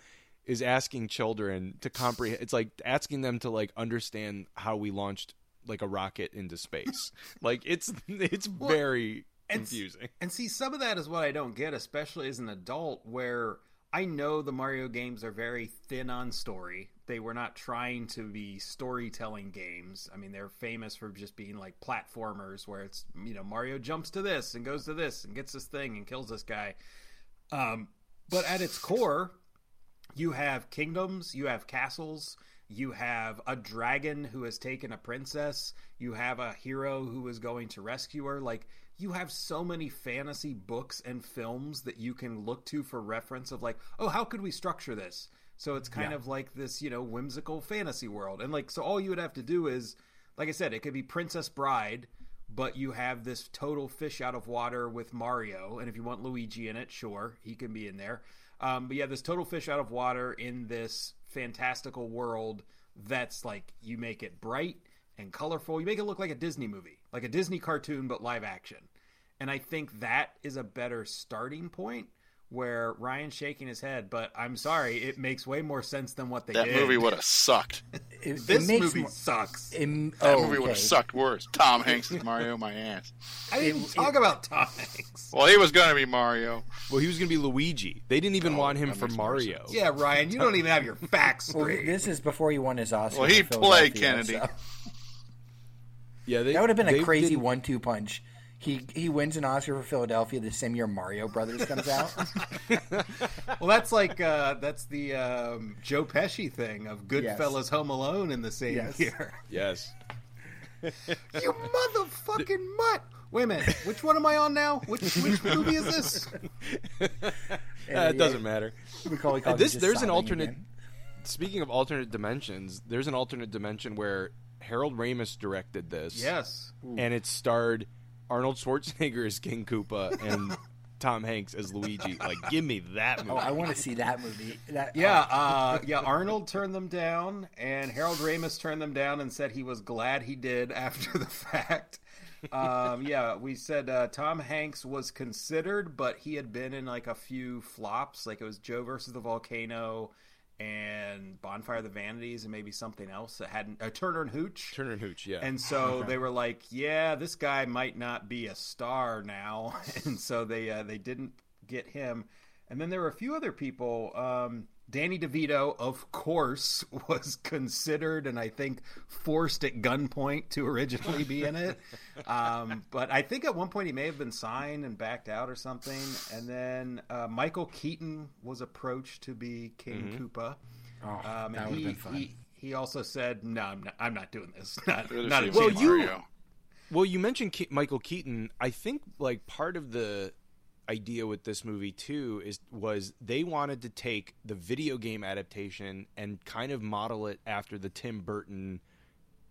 is asking children to comprehend. It's like asking them to like understand how we launched like a rocket into space. [laughs] like it's it's very And s- confusing. And see, some of that is what I don't get, especially as an adult, where I know the Mario games are very thin on story. They were not trying to be storytelling games. I mean, they're famous for just being like platformers where it's, you know, Mario jumps to this and goes to this and gets this thing and kills this guy. Um, but at its core, you have kingdoms, you have castles, you have a dragon who has taken a princess, you have a hero who is going to rescue her. Like, you have so many fantasy books and films that you can look to for reference of, like, oh, how could we structure this? So it's kind Yeah. of like this, you know, whimsical fantasy world. And, like, so all you would have to do is, like I said, it could be Princess Bride, but you have this total fish out of water with Mario. And if you want Luigi in it, sure, he can be in there. Um, but yeah, this total fish out of water in this fantastical world that's like you make it bright and colorful. You make it look like a Disney movie, like a Disney cartoon, but live action. And I think that is a better starting point where Ryan's shaking his head, but I'm sorry, it makes way more sense than what they That did. movie would have [laughs] sucked. It, This it makes movie more- sucks. it- That oh, movie would have okay. sucked worse. Tom Hanks as [laughs] Mario, my ass. I didn't it- talk about Tom Hanks. Well, he was going to be Mario. Well, he was going to be Luigi. They didn't even Oh, want him for Mario. sense. Yeah, Ryan, you don't even have your facts [laughs] Well, this is before he won his Oscar. Well, he played Kennedy. so- Yeah, they, That would have been a crazy didn't- one-two punch. He he wins an Oscar for Philadelphia the same year Mario Brothers comes out. [laughs] Well, that's like uh, that's the um, Joe Pesci thing of Yes. Goodfellas, Home Alone in the same Yes. year. Yes. [laughs] you motherfucking mutt! Wait a minute, which one am I on now? Which which movie is this? [laughs] Uh, it doesn't matter. Macaulay Culkin's This there's an alternate. again. Speaking of alternate dimensions, there's an alternate dimension where Harold Ramis directed this. Yes, and it starred Arnold Schwarzenegger as King Koopa and [laughs] Tom Hanks as Luigi. Like, give me that movie. Oh, I want to see that movie. That yeah, oh, uh, yeah. Arnold turned them down, and Harold Ramis turned them down and said he was glad he did after the fact. Um, yeah, we said uh, Tom Hanks was considered, but he had been in like a few flops. Like it was Joe versus the Volcano and Bonfire of the Vanities, and maybe something else that hadn't. Uh, Turner and Hooch. Turner and Hooch, yeah. And so they were like, "Yeah, this guy might not be a star now," [laughs] and so they uh, they didn't get him. And then there were a few other people. Um, Danny DeVito, of course, [laughs] was considered and I think forced at gunpoint to originally be in it. [laughs] Um, but I think at one point he may have been signed and backed out or something. And then uh, Michael Keaton was approached to be King Koopa. oh, Um, that and would he, have been fun. he he also said, "No, I'm not. I'm not doing this. [laughs] Not, not a him Well, you- Well, you mentioned Ke- Michael Keaton. I think like part of the idea with this movie too is was they wanted to take the video game adaptation and kind of model it after the Tim Burton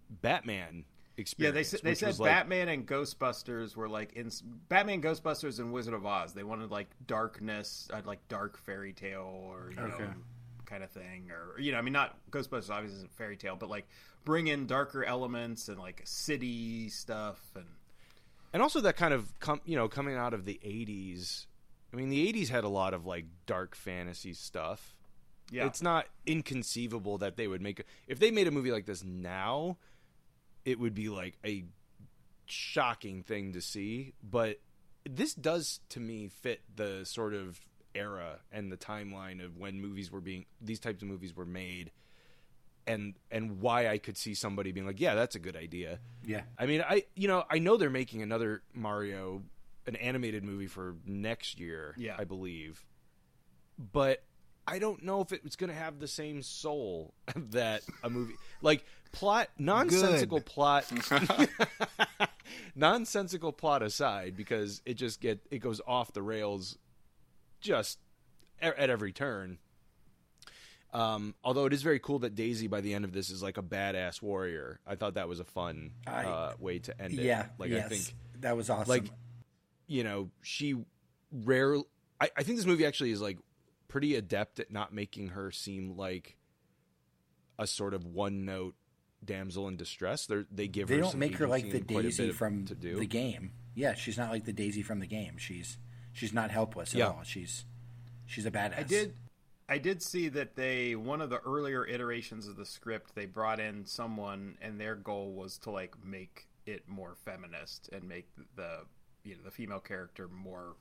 Batman experience. Yeah, experience. they said they said was like- Batman and Ghostbusters were like in Batman, Ghostbusters, and Wizard of Oz. They wanted like darkness, uh, like dark fairy tale or you Okay. know kind of thing, or you know, I mean, not Ghostbusters obviously isn't fairy tale, but like bring in darker elements and like city stuff and and also that kind of com- you know coming out of the 80s i mean the 80s had a lot of like dark fantasy stuff. Yeah, it's not inconceivable that they would make a, if they made a movie like this now it would be like a shocking thing to see. But this does to me fit the sort of era and the timeline of when movies were being these types of movies were made and and why I could see somebody being like yeah that's a good idea yeah. I mean, I you know I know they're making another Mario, an animated movie for next year. Yeah. I believe, but I don't know if it's going to have the same soul [laughs] that a movie like plot nonsensical plot [laughs] [laughs] nonsensical plot aside because it just get it goes off the rails just at every turn. Um, although it is very cool that Daisy by the end of this is like a badass warrior. I thought that was a fun I- uh, way to end it. Yeah. like yes. I think that was awesome. like you know she rare. I, I think this movie actually is like pretty adept at not making her seem like a sort of one note damsel in distress. They're, they give they her don't make her like the and quite a Daisy from to do. the game. Yeah, she's not like the Daisy from the game. She's she's not helpless at Yeah. all. She's she's a badass. I did. I did see that they one of the earlier iterations of the script they brought in someone and their goal was to like make it more feminist and make the you know the female character more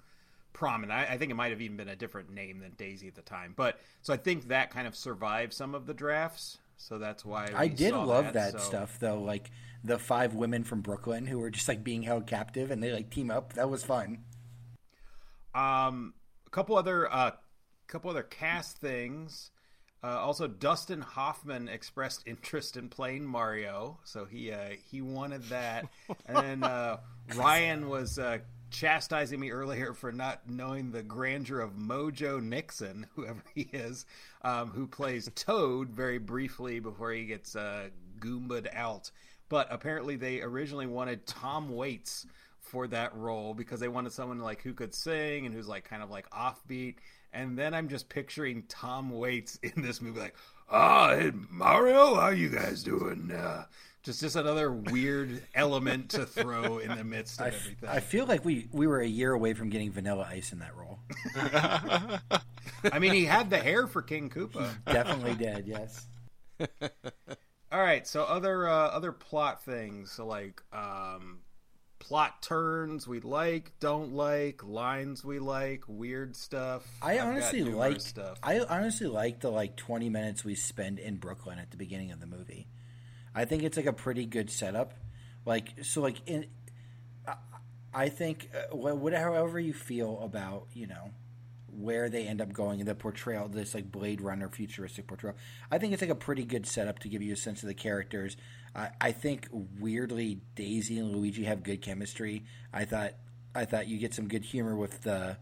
prominent. I, I think it might have even been a different name than Daisy at the time. But so I think that kind of survived some of the drafts. So that's why I did love that, so- stuff though, like the five women from Brooklyn who were just like being held captive and they like team up. That was fun. Um, a couple other uh, couple other cast things. Uh, also, Dustin Hoffman expressed [laughs] interest in playing Mario, so he uh, he wanted that. and then uh, [laughs] Ryan was uh, chastising me earlier for not knowing the grandeur of Mojo Nixon, [laughs] whoever he is, um, who plays Toad very briefly before he gets uh, goombad out. But apparently, they originally wanted Tom Waits for that role because they wanted someone like who could sing and who's like kind of like offbeat. And then I'm just picturing Tom Waits in this movie, like, "Ah, hey, Mario, how you guys doing?" Uh, just just another weird element to throw in the midst of I, everything. I feel like we we were a year away from getting Vanilla Ice in that role. [laughs] I mean, he had the hair for King Koopa. Definitely did. Yes. [laughs] All right, so other uh, other plot things, so like um, plot turns we like, don't like, lines we like, weird stuff. I I've honestly like stuff. I honestly like the like 20 minutes we spend in Brooklyn at the beginning of the movie. I think it's like a pretty good setup. Like so like in I- I think uh, whatever however you feel about, you know, where they end up going in the portrayal this like Blade Runner futuristic portrayal. I think it's like a pretty good setup to give you a sense of the characters. I, I think weirdly Daisy and Luigi have good chemistry. I thought I thought you get some good humor with the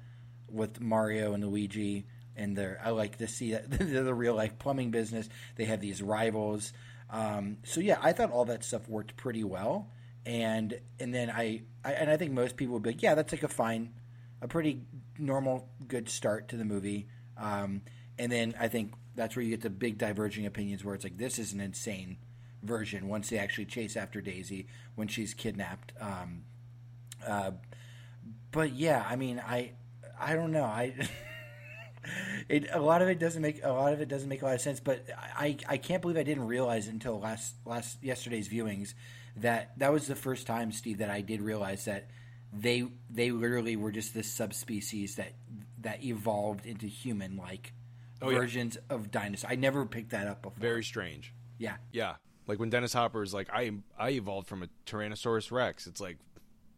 with Mario and Luigi and their I like to see that [laughs] they're the real life plumbing business. They have these rivals. Um, so yeah, I thought all that stuff worked pretty well. And and then I, I and I think most people would be like, yeah, that's like a fine, a pretty normal, good start to the movie. Um, and then I think that's where you get the big diverging opinions, where it's like this is an insane version once they actually chase after Daisy when she's kidnapped. Um, uh, but yeah, I mean, I I don't know. I [laughs] it a lot of it doesn't make a lot of it doesn't make a lot of sense. But I I can't believe I didn't realize until last last yesterday's viewings that that was the first time, Steve, that I did realize that they they literally were just this subspecies that that evolved into human like Oh, yeah. versions of dinosaurs. I never picked that up before. Very strange. yeah. Yeah, like when Dennis Hopper is like, I I evolved from a Tyrannosaurus Rex. It's like,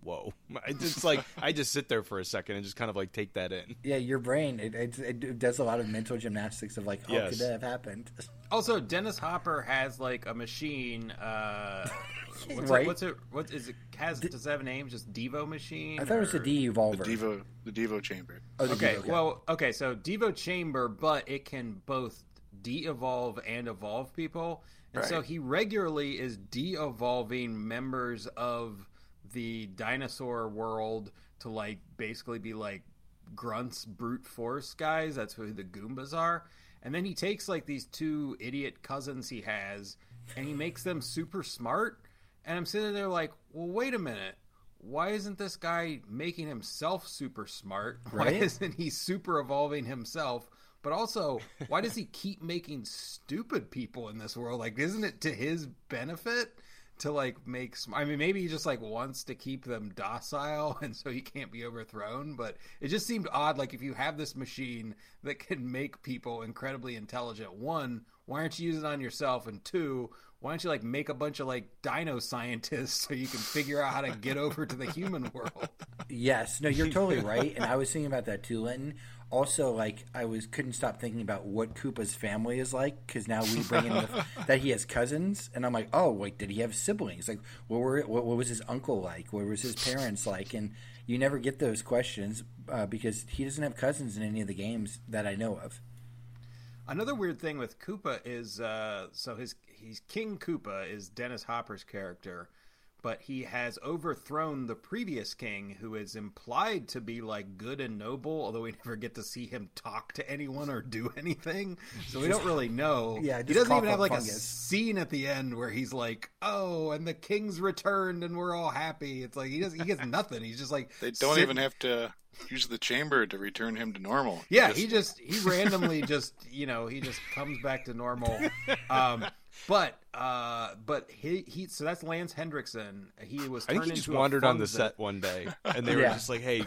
whoa. [laughs] It's like I just sit there for a second and just kind of like take that in. Yeah, your brain it, it, it does a lot of mental gymnastics of like, how Yes. could that have happened? Also, Dennis Hopper has like a machine. Uh, [laughs] what's Right. it? What's it? What is it? Has does it have a name? Just Devo machine? I thought it was the or- D The Devo, the Devo chamber. Oh, the Okay, Devo, well, okay, so Devo Chamber, but it can both de-evolve and evolve people, and so he regularly is de-evolving members of the dinosaur world to like basically be like grunts, brute force guys. That's who the Goombas are, and then he takes like these two idiot cousins he has, and he makes them super smart. And I'm sitting there like, well, wait a minute. Why isn't this guy making himself super smart? [laughs] Why Right? isn't he super evolving himself? But also, why does he [laughs] keep making stupid people in this world? Like, isn't it to his benefit to like make? sm- I mean, maybe he just like wants to keep them docile, [laughs] and so he can't be overthrown. But it just seemed odd. Like, if you have this machine that can make people incredibly intelligent, one, why aren't you using it on yourself? And two, why don't you like make a bunch of like dino scientists so you can figure out how to get over to the human world? Yes, no, you're totally [laughs] right, and I was thinking about that too, Linton. Also, like I was couldn't stop thinking about what Koopa's family is like because now we bring in the, [laughs] that he has cousins, and I'm like, oh, wait, did he have siblings? Like, what were what, what was his uncle like? What was his parents like? And you never get those questions uh, because he doesn't have cousins in any of the games that I know of. Another weird thing with Koopa is uh, so his he's King Koopa is Dennis Hopper's character, but he has overthrown the previous king, who is implied to be like good and noble, although we [laughs] never get to see him talk to anyone or do anything, so we don't really know. [laughs] Yeah, he doesn't even have up like a scene at the end where he's like, "Oh, and the king's returned, and we're all happy." It's like he doesn't. He gets [laughs] nothing. He's just like They don't sit- even have to use the chamber to return him to normal. Yeah, Just- he just he randomly just you know he just comes back to normal. Um, but uh, but he he so that's Lance Henriksen. He was I think he just wandered on the set one day, and they [laughs] were Yeah. just like, "Hey,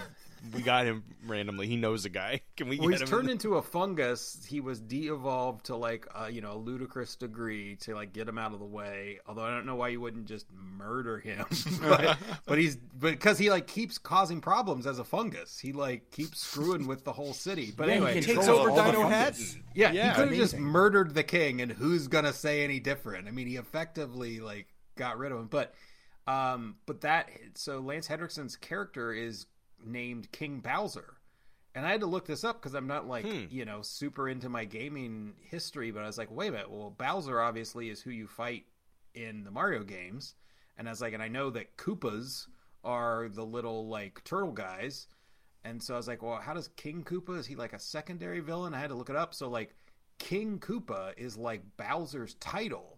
we got him randomly. He knows a guy. [laughs] Can we Well, get he's him?" turned the-" into a fungus. He was de-evolved to like uh, you know a ludicrous degree to like get him out of the way. Although I don't know why you wouldn't just murder him, [laughs] but, but he's because he like keeps causing problems as a fungus. He like keeps screwing with the whole city. But Yeah, anyway, can takes over Dino fungus. Hatton. Yeah, Yeah, he could have just murdered the king, and who's gonna say any different? I mean, he effectively like got rid of him, but um, but that so Lance Henriksen's character is named King Bowser, and I had to look this up because I'm not like Hmm. you know super into my gaming history, but I was like, wait a minute, well Bowser obviously is who you fight in the Mario games, and I was like, and I know that Koopas are the little like turtle guys. And so I was like, well, how does King Koopa? Is he like a secondary villain? I had to look it up. So like, King Koopa is like Bowser's title.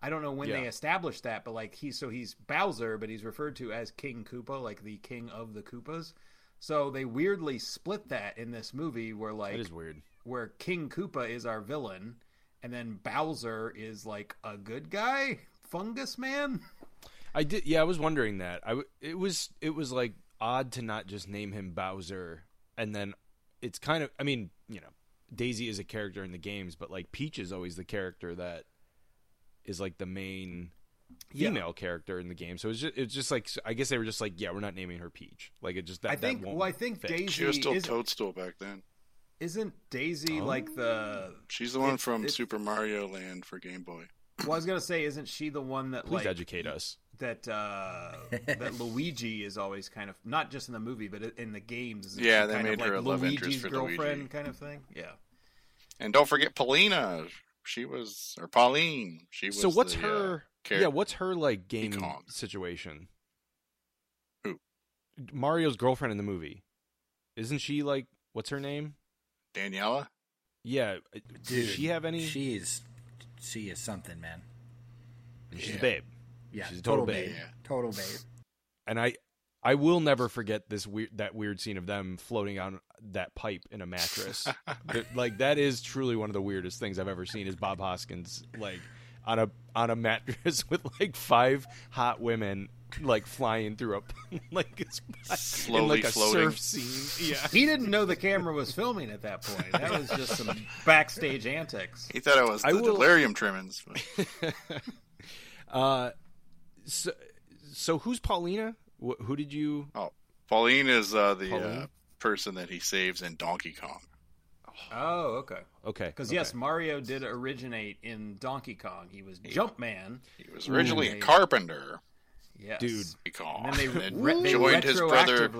I don't know when they established that, but like he's so he's Bowser, but he's referred to as King Koopa, like the king of the Koopas. So they weirdly split that in this movie, where like it is weird. where King Koopa is our villain, and then Bowser is like a good guy, [laughs] Fungus Man. I did. Yeah, I was wondering that. I it was it was like odd to not just name him Bowser, and then it's kind of. I mean, you know, Daisy is a character in the games, but like Peach is always the character that is like the main Yeah. female character in the game. So it's just it's just like I guess they were just like, yeah, we're not naming her Peach. Like it just that. I think. That won't Well, I think fit. Daisy She was still is, Toadstool back then. isn't Daisy like the She's the one It- from it- Super Mario Land for Game Boy. Well, I was gonna say, isn't she the one that Please like educate us. that uh, [laughs] that Luigi is always kind of not just in the movie, but in the games? isn't Yeah, they made of like her a love Luigi's interest for girlfriend Luigi. kind of thing. Yeah, And don't forget Paulina. She was or Pauline. She was. So what's the, her? Uh, char- yeah, what's her like game Kong. situation? Who? Mario's girlfriend in the movie. Isn't she like what's her name? Daniela? Yeah, Dude, does she have any? She's she is something, man. she's Yeah. a babe. Yeah, She's a total babe. Yeah. Total babe. and I I will never forget this weird that weird scene of them floating on that pipe in a mattress. [laughs] Like that is truly one of the weirdest things I've ever seen is Bob Hoskins like on a on a mattress [laughs] with like five hot women like flying through a [laughs] like it's in Slowly like a floating. surf scene. Yeah. he didn't know the camera was filming at that point. That was just some backstage antics. He thought it was the I will- delirium tremens. Uh so, so who's Paulina? Wh- who did you Oh, Pauline is uh, the uh, person that he saves in Donkey Kong. Oh, okay. Okay. Because okay. yes, Mario did originate in Donkey Kong. He was Jumpman. He was originally Ooh. a carpenter. Yes, Dude. Donkey Kong. And then they, And re- they joined his brother.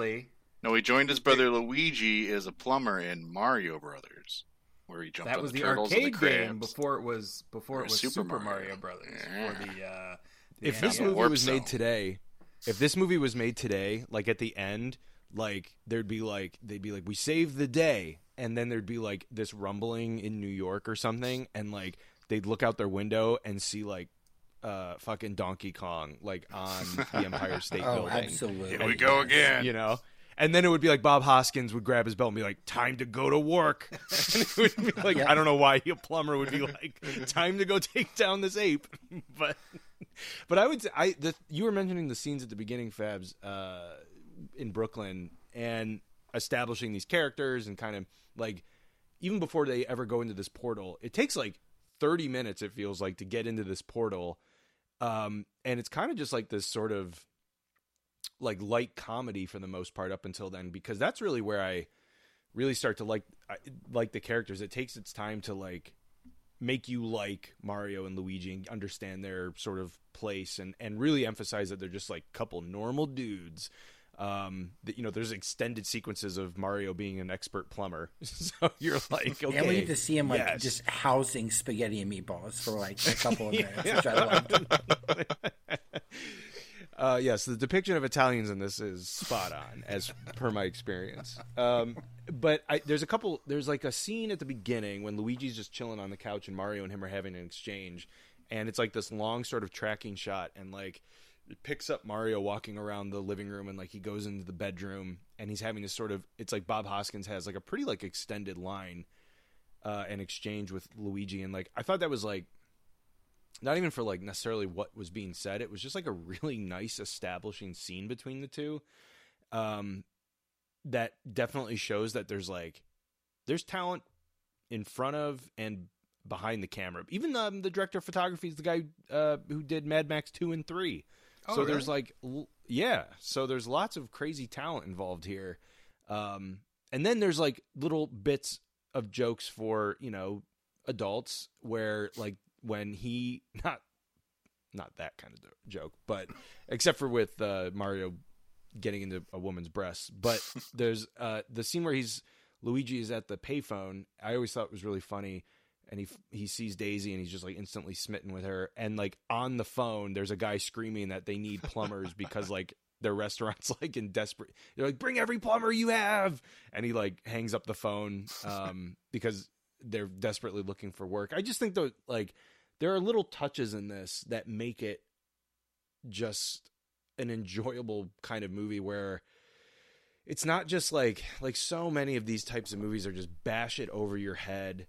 No, he joined his brother Luigi as a plumber in Mario Brothers, where he jumped That on was the, the turtles arcade and the game before it was before Or it was Super Super, Mario. Mario, Brothers Yeah. for the. Uh, the if this movie Warp was Zone. made today, if this movie was made today, like at the end, like there'd be like they'd be like we saved the day, and then there'd be like this rumbling in New York or something, and like they'd look out their window and see like uh fucking Donkey Kong like on [laughs] the Empire State Oh, Building. absolutely. Here we go again. You know. And then it would be like Bob Hoskins would grab his belt and be like, "Time to go to work." [laughs] and it would be like, Yeah. I don't know why a plumber would be like, "Time to go take down this ape," [laughs] but [laughs] but I would say I the you were mentioning the scenes at the beginning, Fabs, uh, in Brooklyn, and establishing these characters and kind of like even before they ever go into this portal, it takes like thirty minutes. It feels like to get into this portal, um, and it's kind of just like this sort of like light comedy for the most part up until then because that's really where I really start to like like the characters. It takes its time to like make you like Mario and Luigi and understand their sort of place and and really emphasize that they're just like couple normal dudes. Um, that you know, there's extended sequences of Mario being an expert plumber, [laughs] so you're like, okay, and we need to see him like yes. just housing spaghetti and meatballs for like a couple of [laughs] minutes, which I loved. [laughs] Uh, yes, the depiction of Italians in this is spot on, as per my experience. Um, but I, there's a couple. There's like a scene at the beginning when Luigi's just chilling on the couch and Mario and him are having an exchange, and it's like this long sort of tracking shot, and like it picks up Mario walking around the living room, and like he goes into the bedroom, and he's having this sort of. It's like Bob Hoskins has like a pretty like extended line, uh, an exchange with Luigi, and like I thought that was like not even for like necessarily what was being said. It was just like a really nice establishing scene between the two. Um, that definitely shows that there's like there's talent in front of and behind the camera. Even the the director of photography is the guy uh, who did Mad Max two and three. Oh, so there's like l- yeah, so there's lots of crazy talent involved here. Um, and then there's like little bits of jokes for you know adults where like when he [laughs] not not that kind of joke, but except for with uh, Mario getting into a woman's breasts. But [laughs] there's uh, the scene where he's Luigi is at the payphone. I always thought was really funny. And he he sees Daisy and he's just like instantly smitten with her. And like on the phone, there's a guy screaming that they need plumbers [laughs] because like their restaurant's like in desperate. They're like, bring every plumber you have. And he like hangs up the phone um, because they're desperately looking for work. I just think that like there are little touches in this that make it just an enjoyable kind of movie where it's not just like like so many of these types of movies are just bash it over your head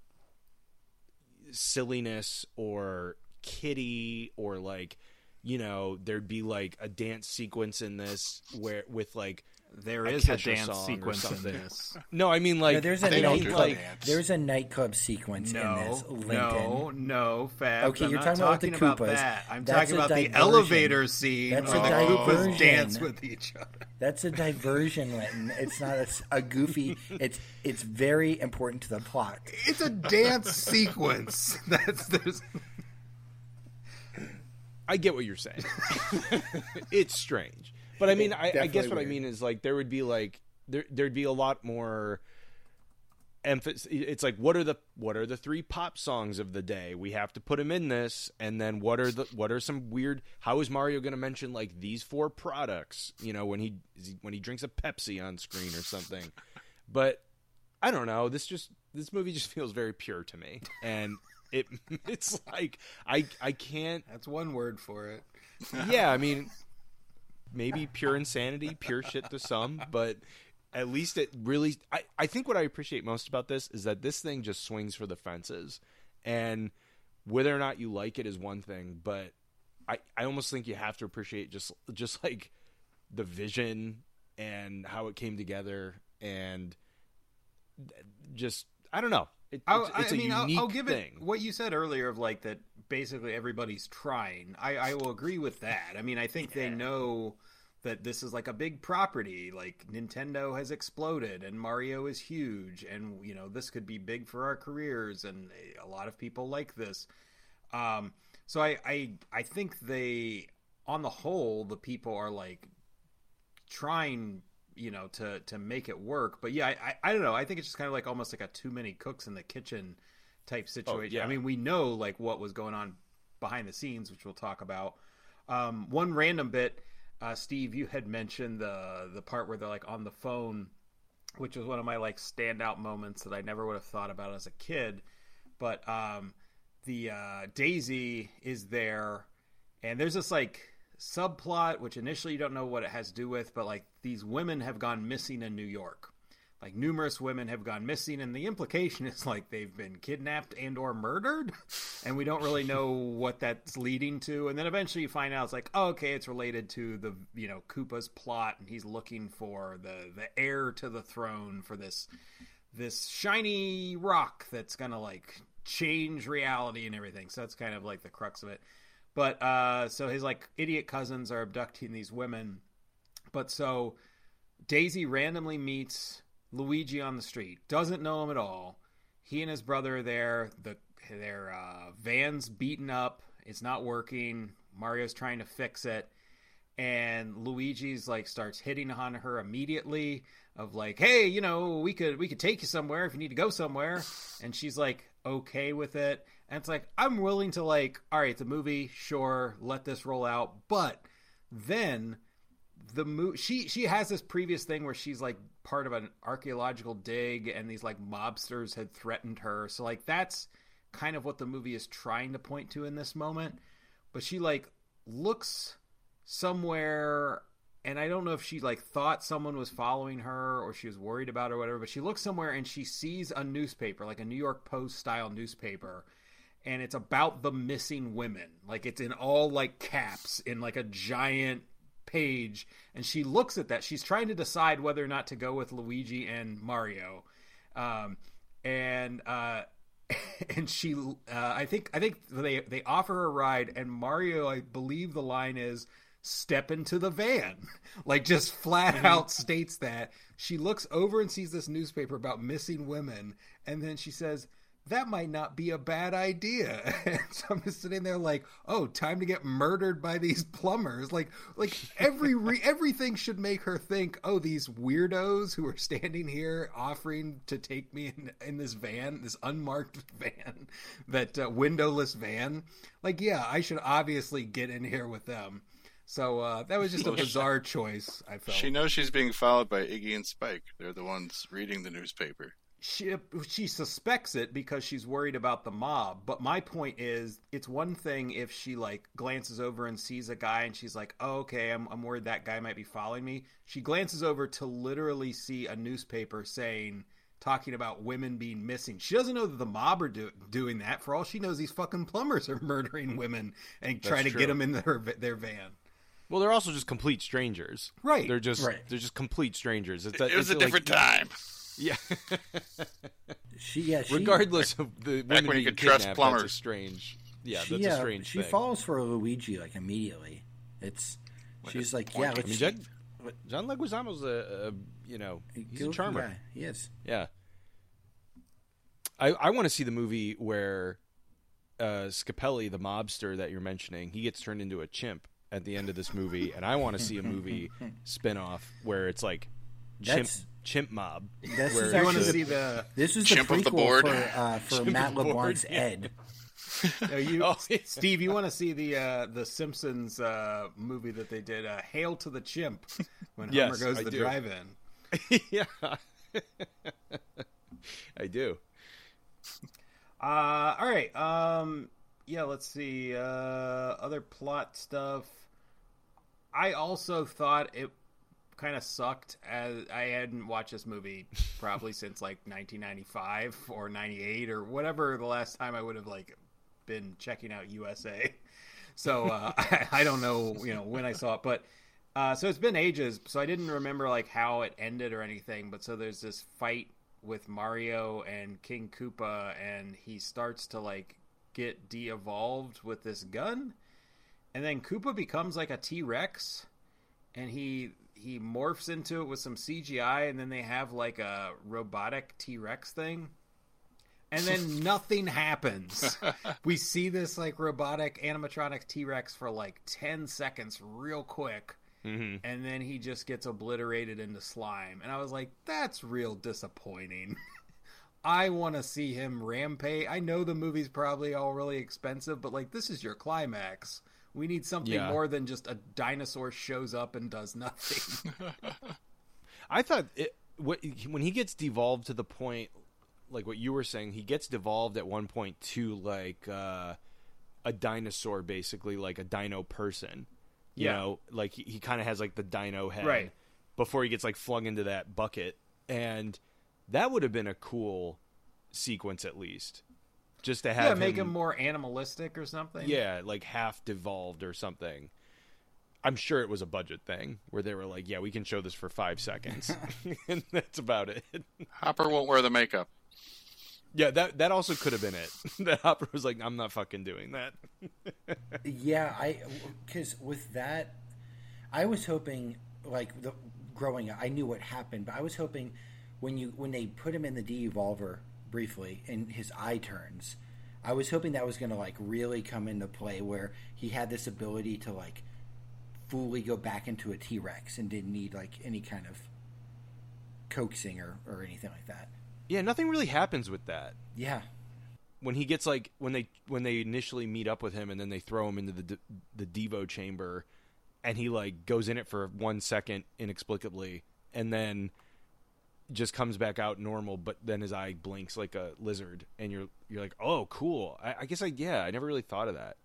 silliness or kitty or like you know there'd be like a dance sequence in this where with like There a is a dance sequence in this. [laughs] no i mean like No, there's a They don't nightclub. do like. There's a nightclub sequence in this. No, Lincoln. no, no, Fab. Okay, I'm you're not talking about the about Koopas. that. I'm That's talking a about the elevator scene That's where a the Koopas dance with each other. That's a diversion, Linton. It's not a, a goofy. It's it's very important to the plot. It's a dance sequence. [laughs] That's there's. I get what you're saying. [laughs] it's strange, but I mean, I, I guess what I mean is like there would be like there there'd be a lot more emphasis. It's like what are the what are the three pop songs of the day? We have to put them in this, and then what are the what are some weird? How is Mario going to mention like these four products? You know, when he is he- when he drinks a Pepsi on screen or something. But I don't know. This just this movie just [laughs] feels very pure to me, and it [laughs] it's like I I can't That's one word for it. yeah, I mean, maybe pure insanity, pure shit to some, but at least it really. I, I think what I appreciate most about this is that this thing just swings for the fences. And whether or not you like it is one thing, but I, I almost think you have to appreciate just just like the vision and how it came together and just I don't know. It, I, it's, it's I mean, I'll, I'll give thing. it what you said earlier of like that. Basically, everybody's trying. I, I will agree with that. I mean, I think they know that this is like a big property. Like Nintendo has exploded, and Mario is huge, and you know this could be big for our careers, and a lot of people like this. Um, so I, I, I think they, on the whole, the people are like trying you know to to make it work but yeah I, I i don't know i think it's just kind of like almost like a too many cooks in the kitchen type situation. Yeah. i mean we know like what was going on behind the scenes which we'll talk about. Um one random bit uh steve you had mentioned the the part where they're like on the phone which was one of my like standout moments that i never would have thought about as a kid. But um the uh daisy is there and there's this like subplot which initially you don't know what it has to do with but like these women have gone missing in new york like numerous women have gone missing and the implication is like they've been kidnapped and or murdered? [laughs] And we don't really know what that's leading to. And then eventually you find out it's like oh, okay it's related to the you know koopa's plot and he's looking for the the heir to the throne for this this shiny rock that's gonna like change reality and everything. So that's kind of like the crux of it. But uh so his like idiot cousins are abducting these women. But so Daisy randomly meets Luigi on the street, doesn't know him at all. He and his brother are there. The their uh, van's beaten up. It's not working. Mario's trying to fix it, and Luigi's like starts hitting on her immediately. Of like, hey, you know, we could we could take you somewhere if you need to go somewhere. And she's like okay with it. And it's like I'm willing to like, all right, it's a movie, sure, let this roll out. But then the mo- she she has this previous thing where she's like part of an archaeological dig and these like mobsters had threatened her so like that's kind of what the movie is trying to point to in this moment but she like looks somewhere and I don't know if she like thought someone was following her or she was worried about or whatever but she looks somewhere and she sees a newspaper like a New York Post style newspaper and it's about the missing women. Like it's in all like caps in like a giant page, and she looks at that. She's trying to decide whether or not to go with Luigi and Mario, um, and uh, [laughs] and she uh, I think I think they they offer her a ride, and Mario I believe the line is step into the van. [laughs] Like just flat out states that. She looks over and sees this newspaper about missing women and then she says that might not be a bad idea [laughs] and so i'm just sitting there like oh time to get murdered by these plumbers like like every re- [laughs] everything should make her think oh these weirdos who are standing here offering to take me in, in this van this unmarked [laughs] van that uh, windowless van like yeah i should obviously get in here with them so uh, that was just a bizarre choice. I felt She knows she's being followed by Iggy and Spike. They're the ones reading the newspaper. She she suspects it because she's worried about the mob. But my point is, it's one thing if she like glances over and sees a guy and she's like, "Oh, okay, I'm I'm worried that guy might be following me." She glances over to literally see a newspaper saying. Talking about women being missing. She doesn't know that the mob are do- doing that. For all she knows, these fucking plumbers are [laughs] murdering women and trying to true. get them in their their van. Well, they're also just complete strangers. Right. They're just Right. they're just complete strangers. It's It was it's a different time. Yeah. [laughs] She yeah. She, Regardless of the Back women when you being could trust kidnapped, plumbers. that's a strange. Yeah, she, that's a uh, strange She thing. falls for Luigi like immediately. It's she's like yeah. I Let's mean, John, John Leguizamo's a, a you know he's a charmer. guy. He is. Yeah. I I want to see the movie where uh, Scapelli, the mobster that you're mentioning, he gets turned into a chimp at the end of this movie, and I want to see a movie [laughs] spin-off where it's like chimp That's- chimp mob. This where is You it's want to see the This was the Chimp of the prequel board. for uh, for Chimp Matt of the LeBlanc's yeah. Ed. [laughs] Uh, you, Oh, yeah. Steve, you want to see the uh, the Simpsons uh, movie that they did, uh, "Hail to the Chimp," when Yes, Homer goes I to the do. drive-in. [laughs] yeah. [laughs] I do. Uh, all right. Um, yeah, let's see. Uh, other plot stuff. I also thought it kind of sucked as I hadn't watched this movie probably [laughs] since like 1995 or 98 or whatever the last time I would have like been checking out USA. So uh, [laughs] I, I don't know, you know, when I saw it, but uh, so it's been ages. So I didn't remember like how it ended or anything. But so there's this fight with Mario and King Koopa, and he starts to like get de-evolved with this gun, and then Koopa becomes like a T Rex, and he he morphs into it with some CGI, and then they have like a robotic T Rex thing. And then [laughs] nothing happens. we see this like robotic animatronic T Rex for like 10 seconds, real quick hmm and then he just gets obliterated into slime. And I was like, that's real disappointing. [laughs] I want to see him rampage. I know the movie's probably all really expensive, but like, this is your climax. We need something Yeah. more than just a dinosaur shows up and does nothing. [laughs] I thought it, when he gets devolved to the point, like what you were saying, he gets devolved at one point to like uh, a dinosaur, basically like a dino person. You Yeah. know, like he, he kind of has like the dino head Right. before he gets like flung into that bucket, and that would have been a cool sequence at least, just to have yeah, make him more animalistic or something. yeah, like half devolved or something. I'm sure it was a budget thing where they were like, "Yeah, we can show this for five seconds," [laughs] [laughs] and that's about it. Hopper won't wear the makeup. Yeah, that that also could have been it. [laughs] that Hopper was like, "I'm not fucking doing that." Yeah, I because with that, I was hoping like the growing up, I knew what happened, but I was hoping when you when they put him in the de-evolver briefly and his eye turns, I was hoping that was going to like really come into play where he had this ability to like fully go back into a T-Rex and didn't need like any kind of coaxing or, or anything like that. Yeah, nothing really happens with that. Yeah. When he gets like when they when they initially meet up with him and then they throw him into the the Devo chamber, and he like goes in it for one second inexplicably, and then just comes back out normal, but then his eye blinks like a lizard, and you're you're like, oh, cool. I, I guess I yeah, I never really thought of that.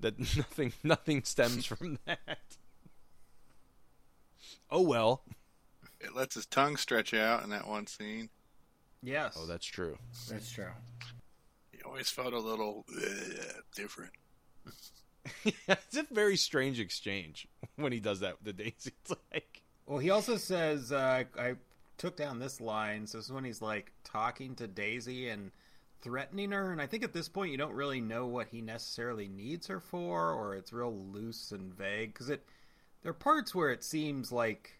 That [laughs] nothing nothing stems [laughs] from that. Oh well. It lets his tongue stretch out in that one scene. Yes. Oh, that's true. That's true. He always felt a little uh, different. [laughs] it's a very strange exchange when he does that with the Daisy. It's like, Well, he also says, uh, I took down this line. So this is when he's like talking to Daisy and threatening her. And I think at this point, you don't really know what he necessarily needs her for, or it's real loose and vague. Because it, there are parts where it seems like,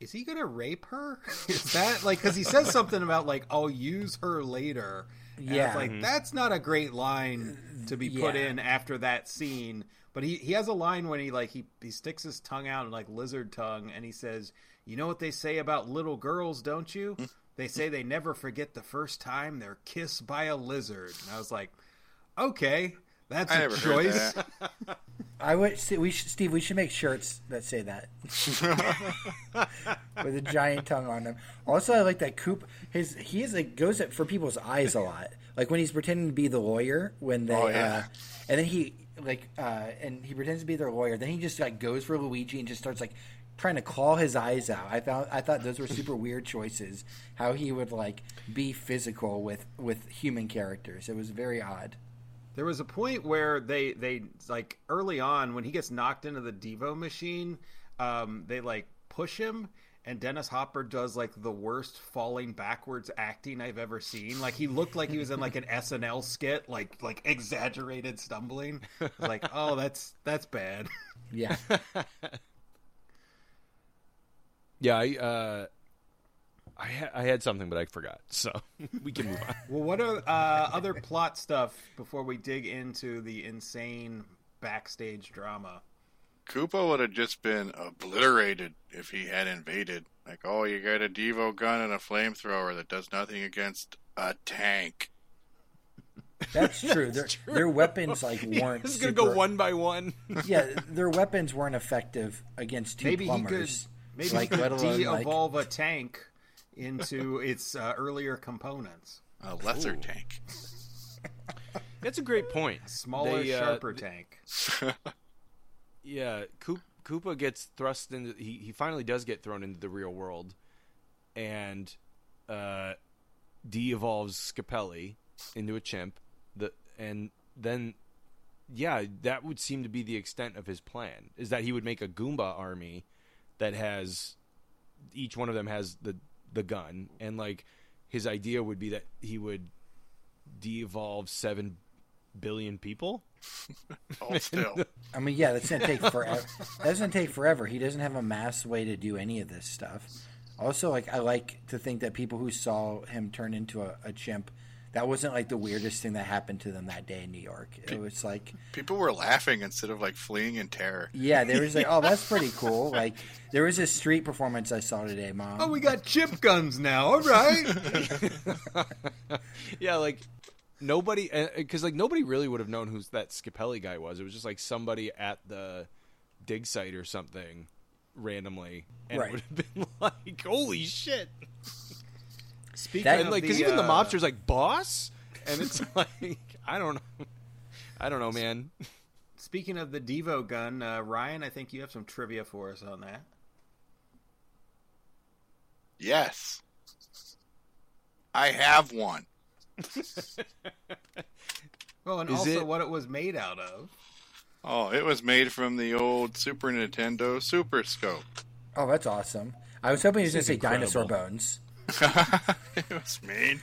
is he going to rape her? [laughs] is that like, because he says something about like, I'll use her later. And Yeah. It's like, that's not a great line to be put Yeah. in after that scene. But he, he has a line when he like he, he sticks his tongue out in like lizard tongue and he says, "You know what they say about little girls, don't you? They say they never forget the first time they're kissed by a lizard." And I was like, "Okay, that's I a never heard choice." that. [laughs] I would. See, we should, Steve. We should make shirts that say that [laughs] with a giant tongue on them. Also, I like that Coop. His he is like goes at, for people's eyes a lot. Like when he's pretending to be the lawyer when they, Oh, yeah. uh, and then he like uh, and he pretends to be their lawyer. Then he just like goes for Luigi and just starts like trying to claw his eyes out. I thought I thought those were [laughs] super weird choices. How he would like be physical with with human characters. It was very odd. There was a point where they they like early on when he gets knocked into the Devo machine, um, they like push him, and Dennis Hopper does like the worst falling backwards acting I've ever seen. Like he looked like he was in like an SNL skit, like like exaggerated stumbling. Like oh that's that's bad. [laughs] Yeah. [laughs] yeah, I, uh, I, ha- I had something, but I forgot. So [laughs] we can move on. Well, what are uh, other plot stuff before we dig into the insane backstage drama? Koopa would have just been obliterated if he had invaded. Like, oh, you got a Devo gun and a flamethrower that does nothing against a tank. That's [laughs] true. Their, their weapons like [laughs] weren't. This is gonna super- go one by one. [laughs] Yeah, their weapons weren't effective against two Maybe he could maybe like, he let could alone, de-evolve a tank into its uh, earlier components. A lesser tank. That's a great point. Smaller, They, uh, sharper tank. Yeah, Koop, Koopa gets thrust into. He, he finally does get thrown into the real world, and uh, de-evolves Scapelli into a chimp. The and then, yeah, that would seem to be the extent of his plan. Is that he would make a Goomba army that has each one of them has the the gun, and like his idea would be that he would de-evolve seven billion people. [laughs] Still. I mean, yeah, that's gonna take forever. that doesn't take forever. He doesn't have a mass way to do any of this stuff. Also, like I like to think that people who saw him turn into a, a chimp, that wasn't like the weirdest thing that happened to them that day in New York. It was like, People were laughing instead of like fleeing in terror. yeah, there was like, oh, that's [laughs] pretty cool. Like there was a street performance I saw today, mom. Oh, we got chip guns now. All right. [laughs] yeah, like nobody, because like nobody really would have known who that Scapelli guy was. It was just like somebody at the dig site or something randomly, and Right. it would have [laughs] been like, "Holy shit!" Speaking That- And like, because the, even the uh, mobster's like, "Boss," and it's [laughs] like, I don't know, I don't know, man. Speaking of the Devo gun, uh, Ryan, I think you have some trivia for us on that. Yes. I have one. [laughs] Well, and Is also it- what it was made out of. Oh, it was made from the old Super Nintendo Super Scope. Oh, that's awesome. I was hoping he was gonna say is dinosaur bones. [laughs] it was made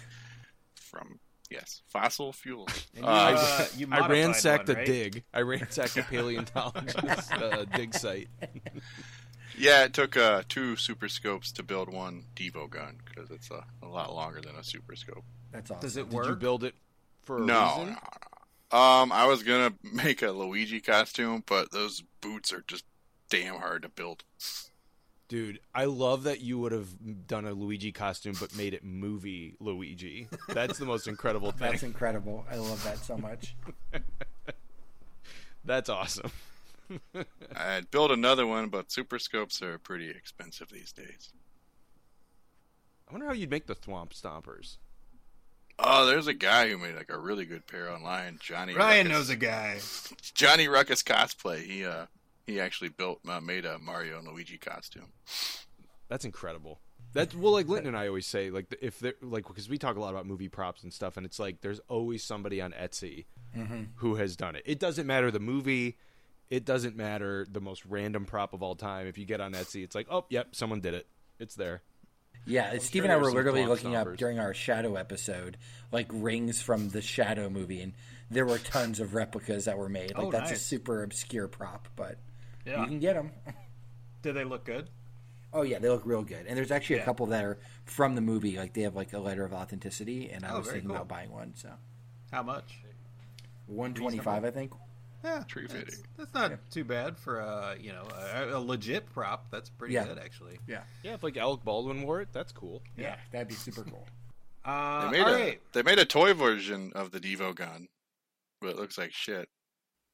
from yes fossil fuels. And you, Uh, uh, you I ransacked one, a dig. I ransacked a [laughs] paleontologist uh, dig site. yeah, it took uh, two Super Scopes to build one Devo gun because it's a, a lot longer than a Super Scope. That's awesome. Does it Did work? you build it for a No, reason? no, no. Um, I was gonna [laughs] make a Luigi costume, but those boots are just damn hard to build. Dude, I love that you would have done a Luigi costume but made it movie Luigi. That's the most incredible [laughs] thing. That's incredible. I love that so much. [laughs] That's awesome. I'd build another one, but Super Scopes are pretty expensive these days. I wonder how you'd make the Thwomp Stompers. Oh, there's a guy who made like a really good pair online. Johnny Ryan Ruckus. knows a guy. [laughs] Johnny Ruckus cosplay. He uh he actually built uh, made a Mario and Luigi costume. That's incredible. That's well, like Linton and I always say, like if they're like because we talk a lot about movie props and stuff, and it's like there's always somebody on Etsy who has done it. It doesn't matter the movie, it doesn't matter the most random prop of all time. If you get on Etsy, it's like, oh, yep, someone did it. It's there. Yeah, Steve sure and I were literally looking up during our Shadow episode, like rings from the Shadow movie, and there were tons of replicas that were made. Like Oh, that's a super obscure prop, but Yeah. you can get them. Do they look good? Oh yeah, they look real good. And there's actually Yeah. a couple that are from the movie, like they have like a letter of authenticity, and I Oh, was thinking cool. about buying one. So How much? one twenty five, I think. Yeah, Tree that's, fitting. that's not too bad for a you know a, a legit prop. That's pretty Yeah. good actually. Yeah, Yeah, if like Alec Baldwin wore it, that's cool. yeah, that'd be super cool. [laughs] Uh, They made all a right. they made a toy version of the Devo gun, but it looks like shit.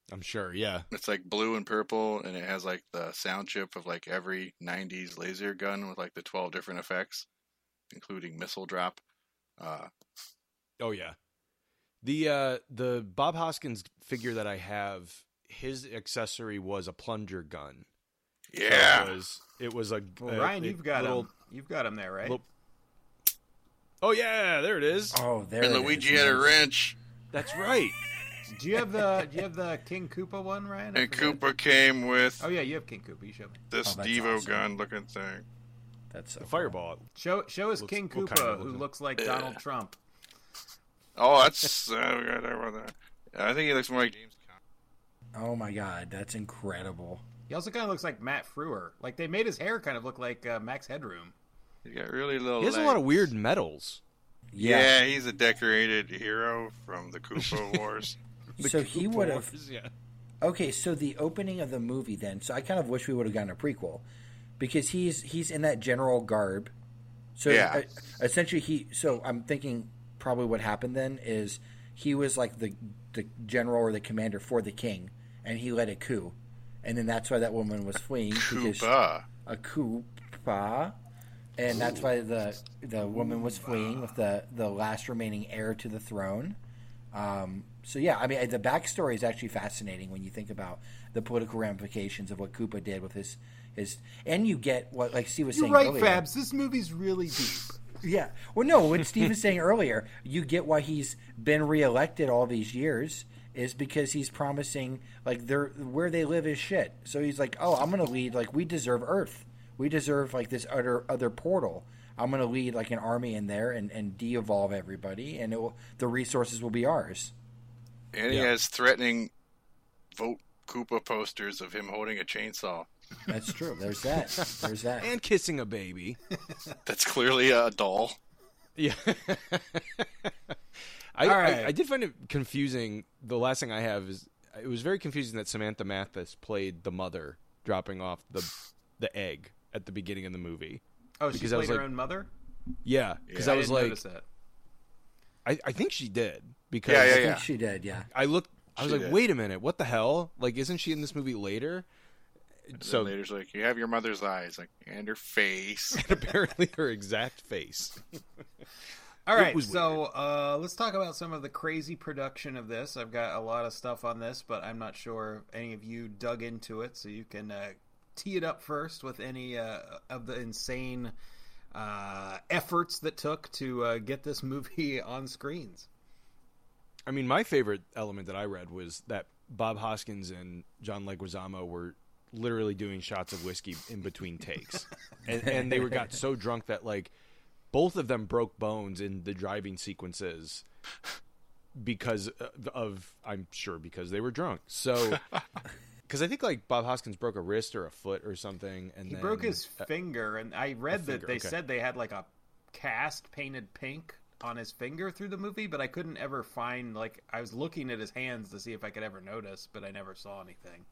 I'm sure. Yeah. It's like blue and purple, and it has like the sound chip of like every '90s laser gun with like the 12 different effects, including missile drop. Uh, Oh yeah. The uh the Bob Hoskins figure that I have, his accessory was a plunger gun. So yeah, It was it was a, Well, a- Ryan, a you've got little, him. You've got him there, right? little- Oh yeah, there it is. Oh, there. and it Luigi is. had a wrench, That's right. Do you have the Do you have the King Koopa one, Ryan? I and forget. Koopa came with Oh yeah, you have King Koopa. You show me. this Oh, Devo awesome. gun looking thing. That's so The cool. fireball. Show Show us Looks- King what Koopa, kind of who looks- looks like Yeah. Donald Trump. Oh, that's uh, we gotta talk about that. I think he looks more like James. Oh my god, that's incredible. He also kind of looks like Matt Frewer. Like they made his hair kind of look like uh, Max Headroom. He's got really little. He has a lot of weird medals. Yeah. he's a decorated hero from the Koopa [laughs] Wars. So he would have. Yeah. Okay, so the opening of the movie then. So I kind of wish we would have gotten a prequel because he's he's in that general garb. So Yeah. uh, essentially he so I'm thinking probably what happened then is he was like the the general or the commander for the king and he led a coup. And then that's why that woman was fleeing because Koopa. a Koopa, and that's why the the woman was fleeing with the the last remaining heir to the throne. Um, so yeah, I mean the backstory is actually fascinating when you think about the political ramifications of what Koopa did with his his, and you get what like Steve was You're saying right, earlier. Fabs. This movie's really deep. Yeah. Well, no, what [laughs] Steve was saying earlier, you get why he's been reelected all these years is because he's promising like they're where they live is shit. So he's like, oh, I'm gonna lead like we deserve Earth. We deserve like this other other portal. I'm gonna lead like an army in there and and de-evolve everybody, and it will, the resources will be ours. And he Yeah. has threatening vote Koopa posters of him holding a chainsaw. That's true. There's that. There's that. And kissing a baby. That's clearly a doll. Yeah. [laughs] I, All right. I, I did find it confusing. The last thing I have is it was very confusing that Samantha Mathis played the mother dropping off the the egg at the beginning of the movie. Oh, she Because I played was her like- own mother. Yeah, because Yeah, I I was didn't like, that. I, I think she did because Yeah, I yeah, think she did. Yeah. I looked. I was She like, did. wait a minute, what the hell? Like, isn't she in this movie later? So So later's like, you have your mother's eyes, like, and her face. [laughs] and apparently her exact face. [laughs] All It right, was so uh, let's talk about some of the crazy production of this. I've got a lot of stuff on this, but I'm not sure if any of you dug into it, so you can uh, tee it up first with any uh, of the insane uh, efforts that took to uh, get this movie [laughs] on screens. I mean, my favorite element that I read was that Bob Hoskins and John Leguizamo were literally doing shots of whiskey in between takes, and, and they were got so drunk that like both of them broke bones in the driving sequences because of, of I'm sure because they were drunk. So. [laughs] Because I think like Bob Hoskins broke a wrist or a foot or something, and He then, broke his finger, and I read that finger, they okay. said they had like a cast painted pink on his finger through the movie, but I couldn't ever find like I was looking at his hands to see if I could ever notice, but I never saw anything.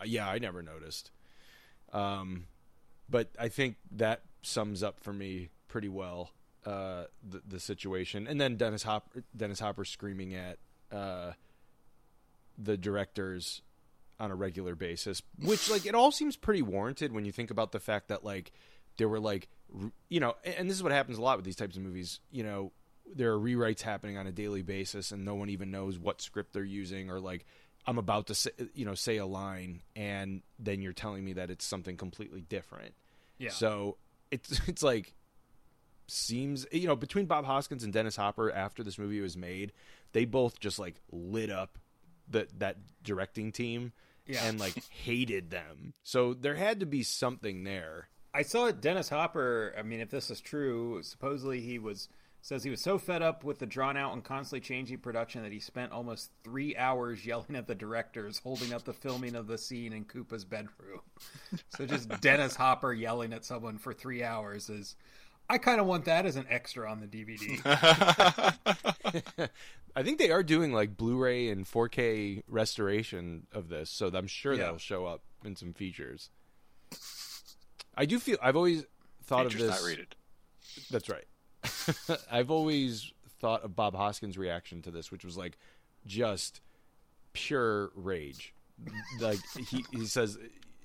Uh, Yeah, I never noticed. Um, but I think that sums up for me pretty well uh, the the situation. And then Dennis Hopper, Dennis Hopper screaming at uh, the directors on a regular basis, which like it all seems pretty warranted when you think about the fact that like there were like you know, and and this is what happens a lot with these types of movies. You know, there are rewrites happening on a daily basis, and no one even knows what script they're using, or like I'm about to say, you know say a line, and then you're telling me that it's something completely different. Yeah. So it's [laughs] it's like seems you know between Bob Hoskins and Dennis Hopper after this movie was made, they both just like lit up the that directing team Yeah. and like [laughs] hated them. So there had to be something there. I saw Dennis Hopper. I mean, if this is true, supposedly he was says he was so fed up with the drawn out and constantly changing production that he spent almost three hours yelling at the directors, holding up the filming of the scene in Koopa's bedroom. so just [laughs] Dennis Hopper yelling at someone for three hours is. I kind of want that as an extra on the DVD. [laughs] I think they are doing like Blu-ray and 4K restoration of this, so I'm sure Yeah. that'll show up in some features. I do feel I've always thought Features of this. not rated. That's right. [laughs] I've always thought of Bob Hoskins' reaction to this, which was like just pure rage. Like he he says,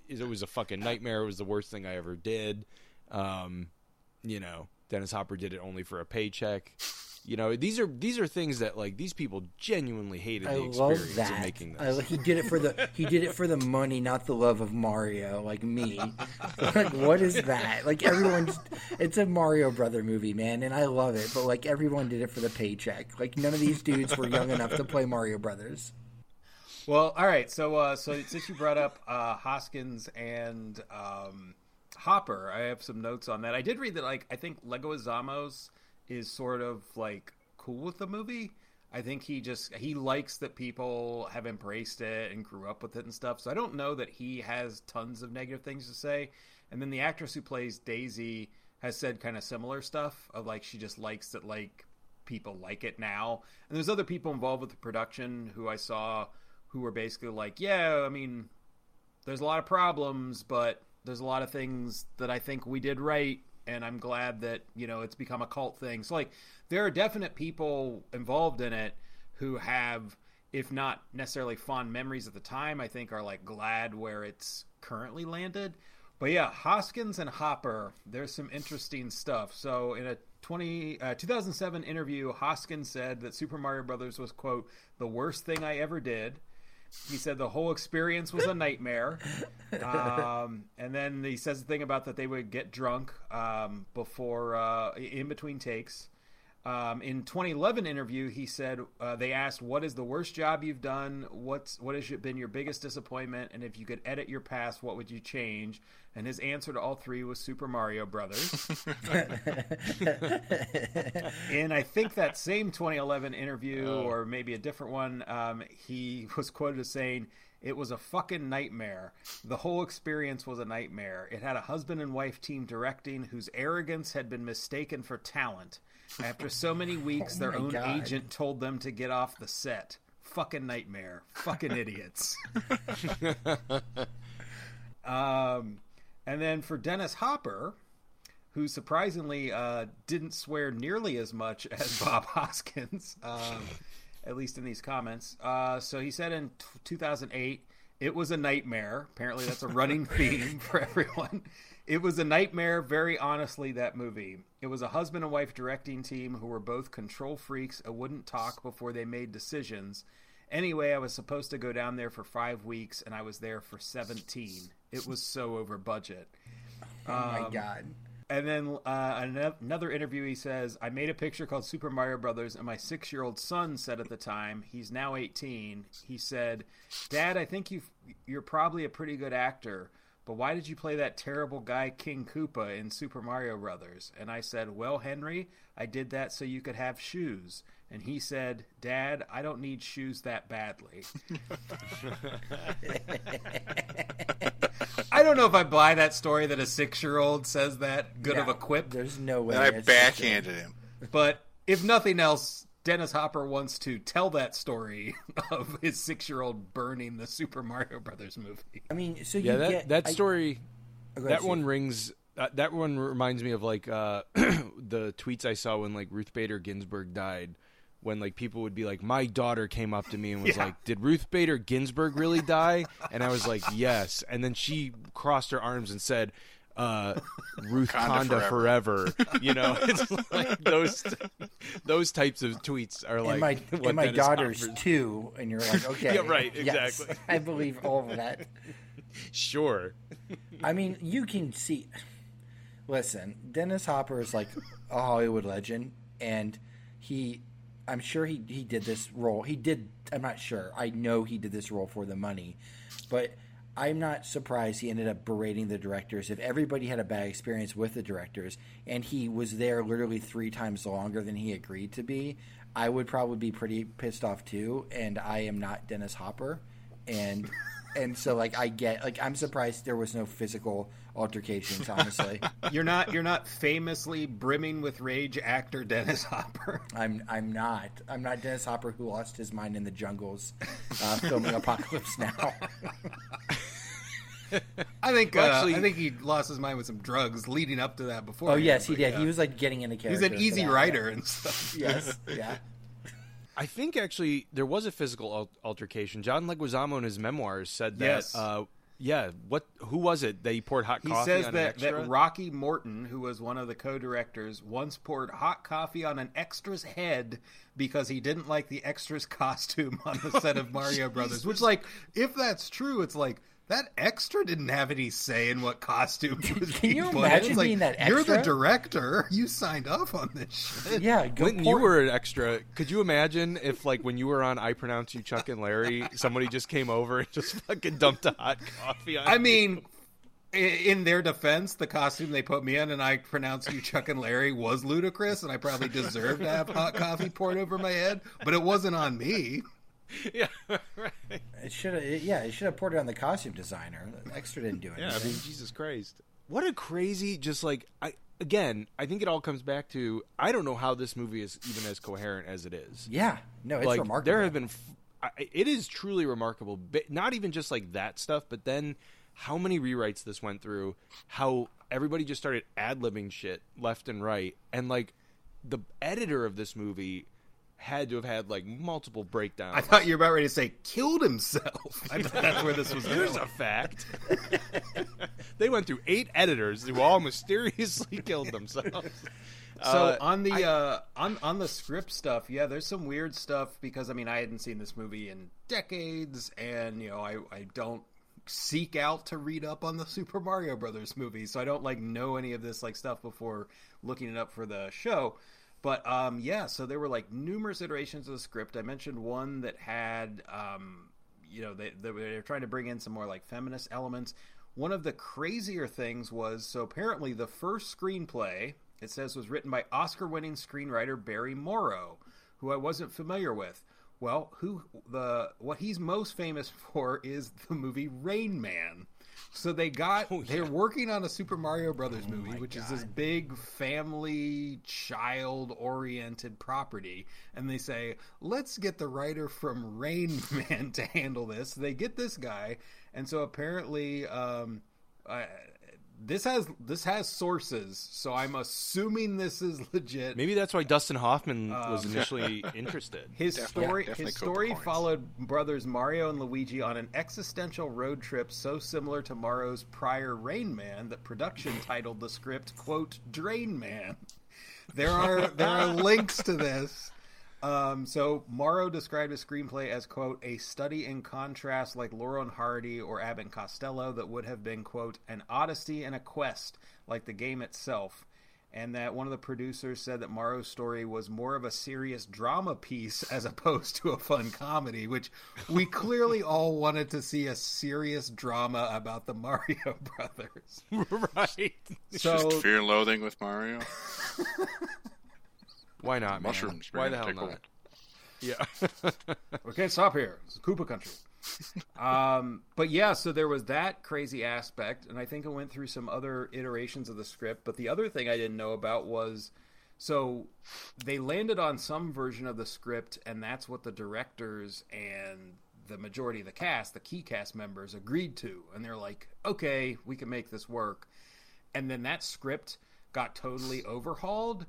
it was a fucking nightmare. It was the worst thing I ever did. Um, you know, Dennis Hopper did it only for a paycheck. You know, these are these are things that like these people genuinely hated I the love experience of that. making I, this. he did it for the he did it for the money, not the love of Mario, like me. [laughs] like what is that? Like everyone, just, it's a Mario Brother movie, man, and I love it. But like everyone did it for the paycheck. Like none of these dudes were young enough to play Mario Brothers. Well, all right. So, uh, so since you brought up uh, Hoskins and um, Hopper, I have some notes on that. I did read that, like, I think Leguizamo's is sort of like cool with the movie. I think he just he likes that people have embraced it and grew up with it and stuff. So I don't know that he has tons of negative things to say. And then the actress who plays Daisy has said kind of similar stuff of like she just likes that like people like it now. And there's other people involved with the production who I saw who were basically like, yeah, I mean, there's a lot of problems, but there's a lot of things that I think we did right, and I'm glad that you know it's become a cult thing. So like, there are definite people involved in it who have, if not necessarily fond memories at the time, I think are like glad where it's currently landed. But yeah, Hoskins and Hopper, there's some interesting stuff. So in a 20, uh, 2007 interview, Hoskins said that Super Mario Brothers was quote the worst thing I ever did. He said the whole experience was a nightmare. [laughs] Um, and then he says the thing about that they would get drunk um, before, uh, in between takes. Um, in 2011 interview, he said uh, they asked, "What is the worst job you've done? What's what has been your biggest disappointment? And if you could edit your past, what would you change?" And his answer to all three was Super Mario Brothers. [laughs] in I think that same 2011 interview, or maybe a different one, um, he [laughs] was quoted as saying, "It was a fucking nightmare. The whole experience was a nightmare. It had a husband and wife team directing whose arrogance had been mistaken for talent. After so many weeks, [laughs] Oh their own God. agent told them to get off the set. Fucking nightmare. Fucking idiots." [laughs] um, and then for Dennis Hopper, who surprisingly uh, didn't swear nearly as much [laughs] as Bob Hoskins, um, at least in these comments. Uh, so he said in t- 2008, it was a nightmare. Apparently, that's a running theme for everyone. It was a nightmare, very honestly, that movie. It was a husband and wife directing team who were both control freaks and wouldn't talk before they made decisions. Anyway, I was supposed to go down there for five weeks, and I was there for 17. It was so over budget. Oh my god. And then uh, another interview, he says, I made a picture called Super Mario Brothers, and my six year old son said at the time, he's now 18, he said, Dad, I think you you're probably a pretty good actor, but why did you play that terrible guy King Koopa in Super Mario Brothers? And I said, Well, Henry, I did that so you could have shoes. And he said, Dad, I don't need shoes that badly. [laughs] I don't know if I buy that story that a six year old says that good of No, a quip. There's no way. And I backhanded him. But if nothing else, Dennis Hopper wants to tell that story [laughs] of his six-year-old burning the Super Mario Brothers movie. I mean, so Yeah, that get that story, Oh, go that one rings. Uh, that one reminds me of like uh, [clears throat] the tweets I saw when like Ruth Bader Ginsburg died. When like people would be like, "My daughter came up to me and was Yeah. like, did Ruth Bader Ginsburg really die?" And I was like, "Yes." And then she crossed her arms and said, uh, [laughs] "Ruth Conda Conda forever." [laughs] You know, it's like those those types of tweets are like and my what and my Dennis daughter's Hopper's- two, and you're like, [laughs] okay, Yeah, right, yes, exactly. I believe all of that. Sure. I mean, you can see, Listen, Dennis Hopper is like a Hollywood legend, and he, I'm sure he he did this role. He did. I'm not sure. I know he did this role for the money, but I'm not surprised he ended up berating the directors. If everybody had a bad experience with the directors, and he was there literally three times longer than he agreed to be, I would probably be pretty pissed off too. And I am not Dennis Hopper, and. [laughs] And so, like, I get, like, I'm surprised there was no physical altercations. Honestly, [laughs] You're not you're not famously brimming with rage actor Dennis Hopper. [laughs] I'm I'm not. I'm not Dennis Hopper who lost his mind in the jungles, uh, filming Apocalypse Now. [laughs] I think Well, uh, I think he lost his mind with some drugs leading up to that before. oh yes, he did. He was like getting into He's character. He's an easy that. writer and stuff. [laughs] Yes, yeah. I think actually there was a physical altercation. John Leguizamo in his memoirs said that. Yes. Uh, yeah. What? Who was it that he poured hot He coffee says on an that, extra? that Rocky Morton, who was one of the co-directors, once poured hot coffee on an extra's head because he didn't like the extra's [laughs] costume on the set of Mario Brothers. Which, like, if that's true, it's like that extra didn't have any say in what costume he [laughs] was Can being you put in. imagine It's like, being that You're the director. You signed up on this shit. Yeah, go Clinton, pour- you were an extra. Could you imagine if, like, when you were on I Pronounce You Chuck and Larry, somebody just came over and just fucking dumped a hot coffee on I mean, in their defense, the costume they put me in, and I pronounce you Chuck and Larry, was ludicrous, and I probably deserved to have hot coffee poured over my head, but it wasn't on me. [laughs] Yeah, right. It should have. Yeah, it should have poured it on the costume designer. Extra didn't do it. [laughs] Yeah, I mean, Jesus Christ. What a crazy, just like, I, again, I think it all comes back to, I don't know how this movie is even as coherent as it is. yeah. No, it's like remarkable. there have been f- I- it is truly remarkable but not even just like that stuff but then how many rewrites this went through how everybody just started ad-libbing shit left and right and like the editor of this movie had to have had like multiple breakdowns I thought you were about ready to say killed himself. [laughs] I thought that's where this was Here's a fact. [laughs] they went through eight editors who all mysteriously [laughs] killed themselves. So Uh, on the uh, on on the script stuff, yeah, there's some weird stuff because I mean I hadn't seen this movie in decades, and you know I I don't seek out to read up on the Super Mario Brothers movie, so I don't like know any of this like stuff before looking it up for the show. But um, yeah, so there were like numerous iterations of the script. I mentioned one that had um, you know they they were trying to bring in some more like feminist elements. One of the crazier things was so apparently the first screenplay it says was written by Oscar-winning screenwriter Barry Morrow, who I wasn't familiar with. Well, who the what he's most famous [laughs] for is the movie Rain Man. So they got they're working on a Super Mario Brothers movie, which is this big family child oriented property, and they say, "Let's get the writer from Rain [laughs] Man to handle this." They get this guy, and so apparently um I, this has this has sources, so I'm assuming this is legit. Maybe that's why Dustin Hoffman um, was [laughs] initially interested. His Definitely- story, definitely his story followed brothers Mario and Luigi on an existential road trip so similar to Morrow's prior Rain Man that production [laughs] titled the script "quote Drain Man." There are there are [laughs] links to this. Um, so Morrow described his screenplay as quote a study in contrast like Laurel and Hardy or Abbott and Costello that would have been quote an odyssey and a quest like the game itself and that one of the producers said that Morrow's story was more of a serious drama piece as opposed to a fun comedy, which we clearly all wanted to see a serious drama about the Mario [laughs] brothers. [laughs] right. So Just fear and loathing with Mario. [laughs] Why not, man? Mushrooms. Why the hell tickle. not? Yeah. [laughs] we can't stop here. It's Koopa country. [laughs] um, but yeah, so there was that crazy aspect, and I think it went through some other iterations of the script. But the other thing I didn't know about was so they landed on some version of the script, and that's what the directors and the majority of the cast, the key cast members, agreed to. And they're like, okay, we can make this work. And then that script got totally overhauled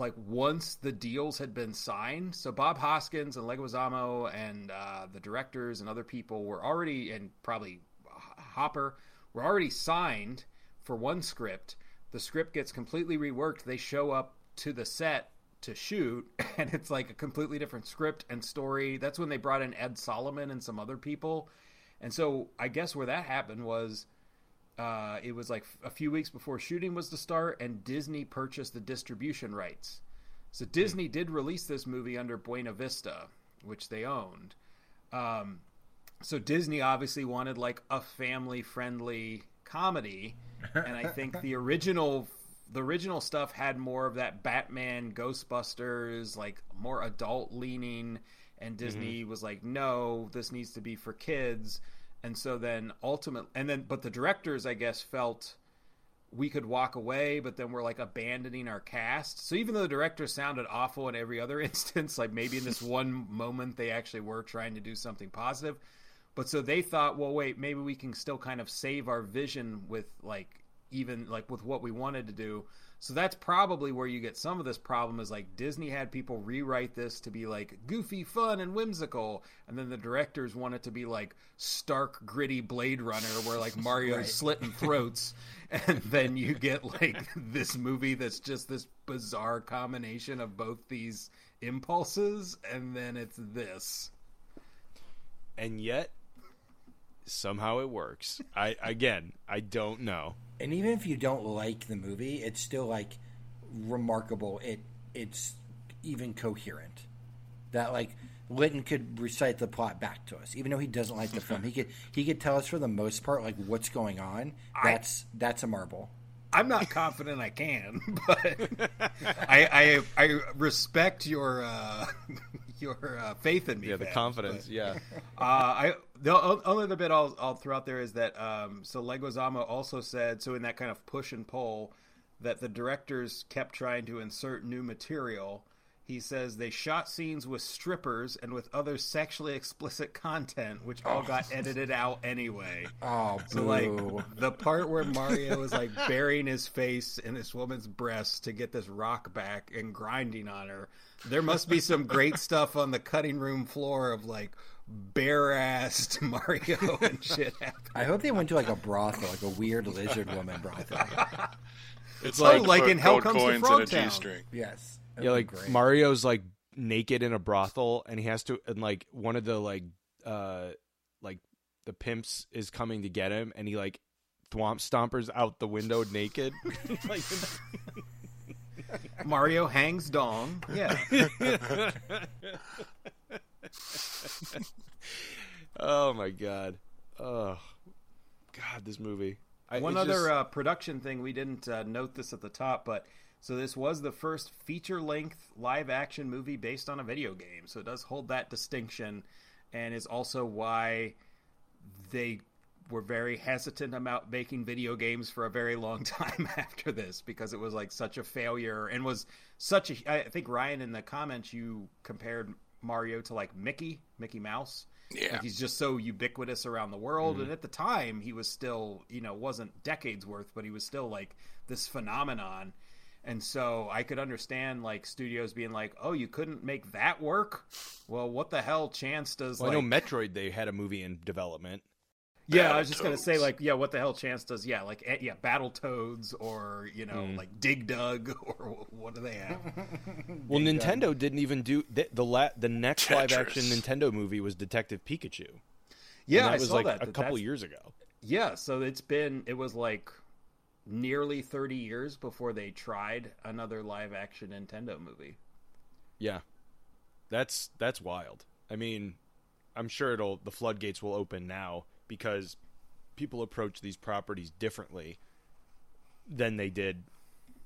like once the deals had been signed. So Bob Hoskins and Leguizamo and uh, the directors and other people were already, and probably Hopper were already signed for one script. The script gets completely reworked. They show up to the set to shoot, [laughs] and it's like a completely different script and story. That's when they brought in Ed Solomon and some other people. And so I guess where that happened was uh, it was like a few weeks before shooting was to start, and Disney purchased the distribution rights. So Disney did release this movie under Buena Vista, which they owned. Um, so Disney obviously wanted like a family friendly comedy, and I think the [laughs] original the original stuff had more of that Batman, Ghostbusters, like more adult leaning, and Disney was like, no, this needs to be for kids. And so then ultimately, and then, but the directors, I guess, felt we could walk away, but then we're like abandoning our cast. So even though the director sounded awful in every other [laughs] instance, like maybe in this [laughs] one moment they actually were trying to do something positive. But so they thought, well, wait, maybe we can still kind of save our vision with like even like with what we wanted to do. So that's probably where you get some of this problem is like Disney had people rewrite this to be like goofy, fun, and whimsical, and then the directors want it to be like stark, gritty Blade Runner, where like [laughs] Mario's Right. slitting throats, [laughs] and then you get like this movie that's just this bizarre combination of both these impulses, and then it's this. and yet somehow it works. I again, I don't know. And even if you don't like the movie, it's still like remarkable. It it's even coherent. That like Litton could recite the plot back to us, even though he doesn't like the film. He could he could tell us for the most part like what's going on. [laughs] That's that's a marble. I'm not confident I can, [laughs] but I, I I respect your uh, [laughs] your uh, faith in me. Yeah, the confidence. but, Yeah. [laughs] uh, I the only other bit I'll, I'll throw out there is that um, so Leguizamo also said so in that kind of push and pull that the directors kept trying to insert new material. He says they shot scenes with strippers and with other sexually explicit content, which all got oh. edited out anyway. [laughs] Oh, So boo. like the part where Mario is like burying his face in this woman's breast to get this rock back and grinding on her. There must be some great [laughs] stuff on the cutting room floor of like bare assed [laughs] Mario and shit happening. I hope they went to like a brothel, like a weird lizard woman brothel. It's Oh, like, like in Hell Comes to coins in a Frogtown. G-string. Yes. That Yeah, like great. Mario's like naked in a brothel and he has to and like one of the like uh like the pimps is coming to get him and he like thwomp stompers out the window [laughs] naked. [laughs] like, Mario hangs dong. Yeah. [laughs] oh my god. Oh god, this movie. I, One other just- uh, production thing we didn't uh, note this at the top, but so this was the first feature-length live-action movie based on a video game, so it does hold that distinction, and is also why they were very hesitant about making video games for a very long [laughs] time after this because it was like such a failure and was such a. I think Ryan in the comments you compared Mario to like Mickey, Mickey Mouse. Yeah. Like he's just so ubiquitous around the world. Mm-hmm. And at the time, he was still, you know, wasn't decades worth, but he was still like this phenomenon. And so I could understand like studios being like, "Oh, you couldn't make that work? Well, what the hell chance does well, like I know Metroid they had a movie in development. Yeah, I was just gonna say like, yeah, what the hell chance does yeah, like eh, yeah, Battletoads or you know Hmm. like Dig Dug [laughs] or what do they have? Well, Nintendo didn't even do the the, la- the next live action Nintendo movie was Detective Pikachu. And Yeah, that I was saw like that. a couple that's- years ago. Yeah, so it's been it was like nearly thirty years before they tried another live action Nintendo movie. Yeah, that's that's wild. I mean, I'm sure it'll the floodgates will open now because people approach these properties differently than they did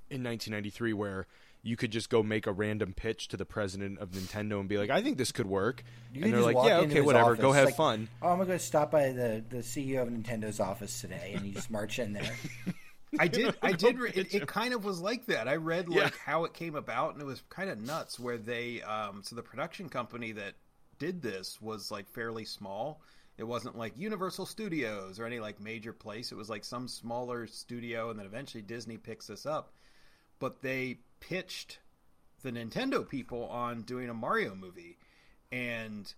in 1993, where you could just go make a random pitch to the president of Nintendo and be like, "I think this could work," You and they're like, "Yeah, okay, his whatever, go have like, fun." Oh, I'm gonna go stop by the, the CEO of Nintendo's office today, and you just march in there. [laughs] I did. I [laughs] did. Re- it, it kind of was like that. I read like Yeah. how it came about, and it was kind of nuts. Where they, um, so the production company that did this was like fairly small. It wasn't like Universal Studios or any like major place. It was like some smaller studio, and then eventually Disney picks this up. But they pitched the Nintendo people on doing a Mario movie, and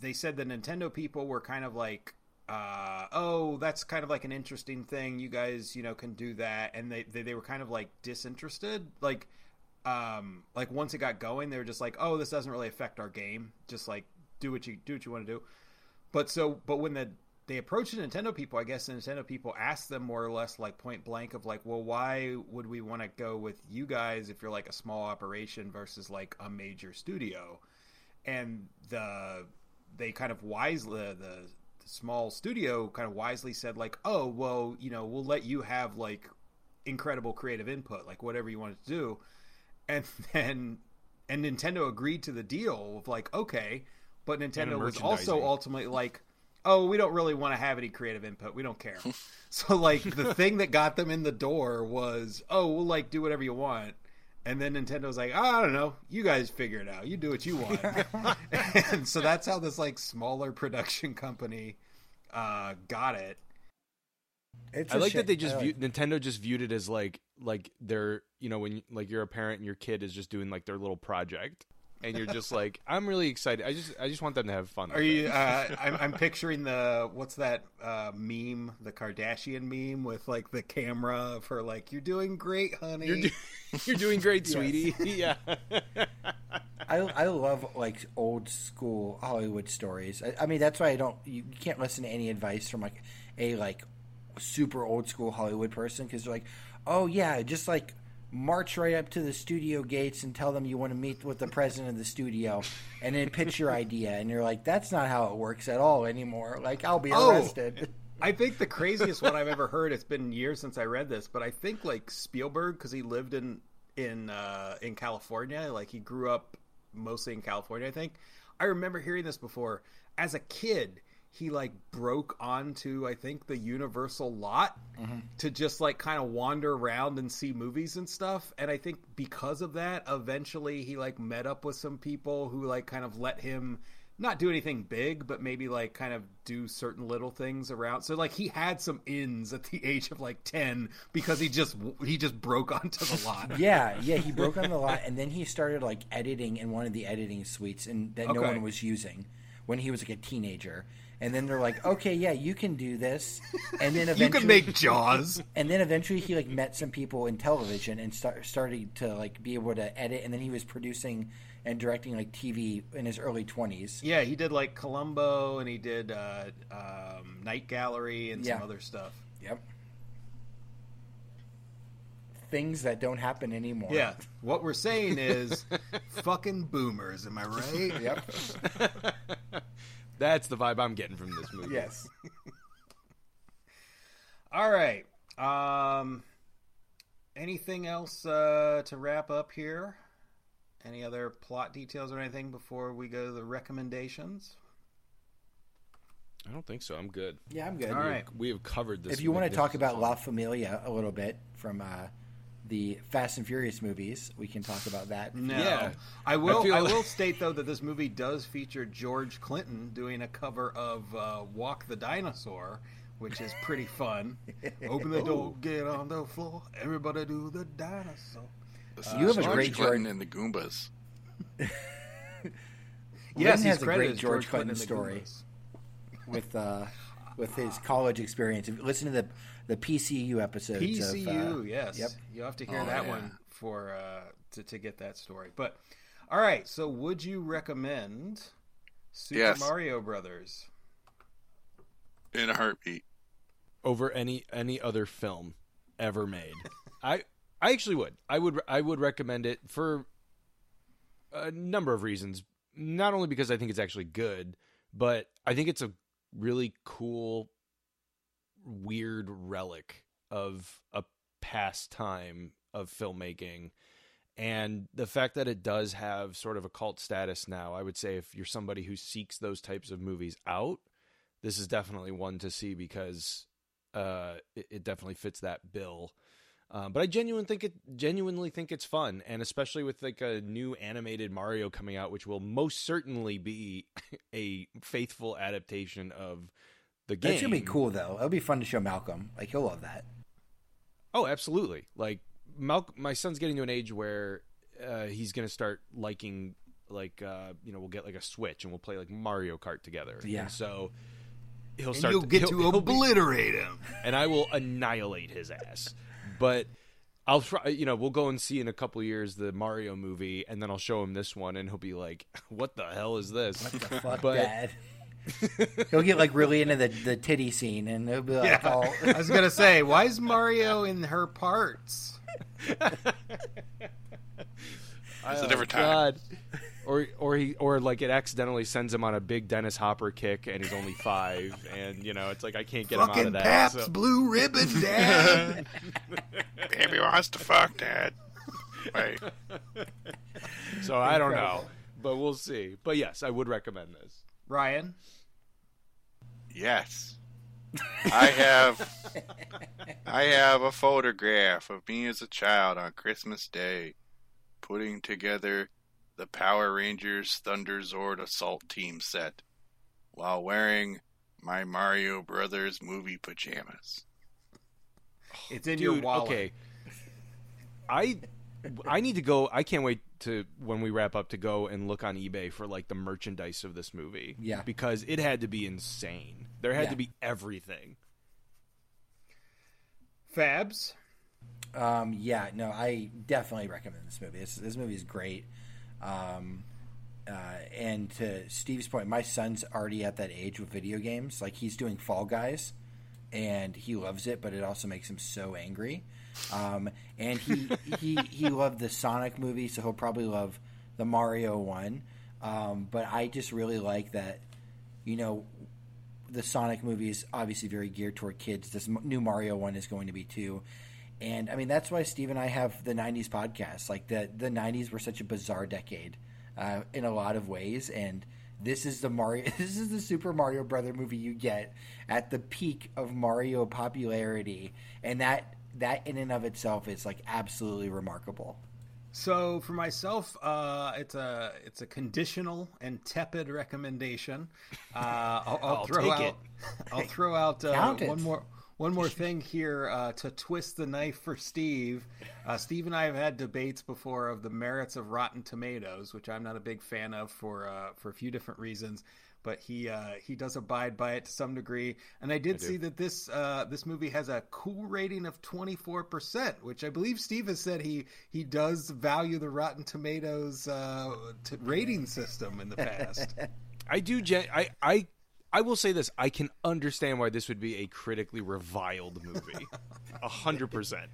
they said the Nintendo people were kind of like, uh, "Oh, that's kind of like an interesting thing. You guys, you know, can do that." And they they, they were kind of like disinterested, like. Um, like once it got going, they were just like, "Oh, this doesn't really affect our game. Just like do what you do what you want to do." But so, but when the they approached the Nintendo people. I guess the Nintendo people asked them more or less like point blank of like, well, why would we want to go with you guys if you're like a small operation versus like a major studio? And the they kind of wisely the, the small studio kind of wisely said like, oh well, you know, we'll let you have like incredible creative input, like whatever you wanted to do, and [laughs] then and Nintendo agreed to the deal of like, okay, but Nintendo was also ultimately like, oh, we don't really want to have any creative input. We don't care. [laughs] so like the thing that got them in the door was, oh, we'll like do whatever you want. And then Nintendo's like, oh, I don't know, you guys figure it out. You do what you want. [laughs] and so that's how this like smaller production company uh, got it. It's I a like shit- that they just I view, Nintendo just viewed it as like like they're you know when like you're a parent and your kid is just doing like their little project and you're just like I'm really excited. I just I just want them to have fun. Are you? Uh, I'm, I'm picturing the what's that uh, meme, the Kardashian meme with like the camera of her like, "You're doing great, honey." You're, do- [laughs] you're doing great, sweetie. [laughs] yeah. I I love like old school Hollywood stories. I, I mean, that's why I don't. You can't listen to any advice from like a like super old school Hollywood person because they're like, oh yeah, just like march right up to the studio gates and tell them you want to meet with the president of the studio, and then pitch your idea, and you're like, that's not how it works at all anymore. Like, I'll be Oh. arrested. [laughs] I think the craziest one I've ever heard. It's been years since I read this, but I think like Spielberg because he lived in in uh, in California. Like he grew up mostly in California. I think I remember hearing this before as a kid. He like broke onto I think the Universal lot mm-hmm. to just like kind of wander around and see movies and stuff. And I think because of that, eventually he like met up with some people who like kind of let him not do anything big, but maybe like kind of do certain little things around. So like he had some ins at the [laughs] age of like ten because he just he just broke [laughs] onto the lot. [laughs] Yeah, yeah, he broke on the lot, and then he started like editing in one of the editing suites, and that no one was using when he was like a teenager. And then they're like, "Okay, yeah, you can do this." And then eventually, [laughs] You can make Jaws. and then eventually he like met some people in television and start, started to like be able to edit. And then he was producing and directing like TV in his early twenties. Yeah, he did like Columbo and he did uh, um, Night Gallery and some Yeah. other stuff. Yep. Things that don't happen anymore. Yeah, [laughs] what we're saying is fucking boomers. Am I right? Yep. [laughs] That's the vibe I'm getting from this movie. yes. [laughs] All right. Um, anything else uh, to wrap up here? Any other plot details or anything before we go to the recommendations? I don't think so. I'm good. Yeah, I'm good. All right. We have covered this. If you want to talk about La Familia a little bit from uh, the Fast and Furious movies, we can talk about that. No. Yeah. I will. I I, feel like- will state though that this movie does feature George Clinton doing a cover of uh, "Walk the Dinosaur," which is pretty fun. [laughs] Open the door, get on the floor, everybody do the dinosaur. This You is have a George great Clinton George- and the Goombas. [laughs] Yes, Lynn he's has a great credited as George Clinton Clinton story. With uh, with his college experience. Listen to the the PCU episodes. PCU, of, uh, yes. Yep. You have to hear Oh, that yeah. one for uh, to to get that story. But all right, so would you recommend Super Yes. Mario Brothers? In a heartbeat. over any any other film ever made. I I actually would. I would I would recommend it for a number of reasons. Not only because I think it's actually good, but I think it's a really cool weird relic of a past time of filmmaking. And the fact that it does have sort of a cult status now, I would say if you're somebody who seeks those types of movies out, this is definitely one to see because uh, it, it definitely fits that bill. Um, but I genuinely think it genuinely think it's fun, and especially with like a new animated Mario coming out, which will most certainly be [laughs] a faithful adaptation of the game. That's gonna be cool though. It'll be fun to show Malcolm. Like he'll love that. Oh, absolutely. Like Mal- my son's getting to an age where uh, he's going to start liking like uh, you know we'll get like a Switch and we'll play like Mario Kart together. Yeah. And so he'll And start. you'll get he'll- [laughs] to he'll be- obliterate him. and I will annihilate his ass. But I'll try. You know, we'll go and see in a couple years the Mario movie, and then I'll show him this one, and he'll be like, "What the hell is this?" What the fuck, [laughs] But- Dad? [laughs] He'll get like really into the the titty scene, and he'll be like, Yeah. all, I was gonna say, why is [laughs] Mario in her parts? It's a oh, different time. God. Or or he or like it accidentally sends him on a big Dennis Hopper kick and he's only five and you know it's like I can't get him out of that. Pabst so- Blue Ribbon, [laughs] Dad. Baby wants to fuck dad. Right. So I don't know, but we'll see. But yes, I would recommend this. Ryan, Yes. [laughs] I have I have a photograph of me as a child on Christmas Day putting together the Power Rangers Thunder Zord Assault Team set while wearing my Mario Brothers movie pajamas. it's in Dude, your wallet. okay. I I need to go. I can't wait to when we wrap up to go and look on eBay for like the merchandise of this movie. Yeah. because it had to be insane. There had Yeah. to be everything. Fabs. Um, yeah, no, I definitely recommend this movie. This, this movie is great. Um, uh, and to Steve's point, my son's already at that age with video games. Like he's doing Fall Guys, and he loves it, but it also makes him so angry. Um, and he he he [laughs] loved the Sonic movie, so he'll probably love the Mario one. Um, but I just really like that, you know, the Sonic movie is obviously very geared toward kids. This new Mario one is going to be too. And I mean that's why Steve and I have the '90s podcast. Like the the '90s were such a bizarre decade uh, in a lot of ways, and this is the Mario. [laughs] This is the Super Mario Brother movie you get at the peak of Mario popularity, and that that in and of itself is like absolutely remarkable. So for myself, uh, it's a it's a conditional and tepid recommendation. Uh, I'll, I'll [laughs] I'll throw take out it. I'll throw out uh, Count it. one more one more thing here uh, to twist the knife for Steve. Uh, Steve and I have had debates before of the merits of Rotten Tomatoes, which I'm not a big fan of for uh, for a few different reasons. But he uh, he does abide by it to some degree, and I did do. see that this uh, this movie has a cool rating of 24 percent, which I believe Steve has said he he does value the Rotten Tomatoes uh, t- rating system in the past. [laughs] I do. Gen- I I I will say this. I can understand why this would be a critically reviled movie. [laughs] A hundred percent.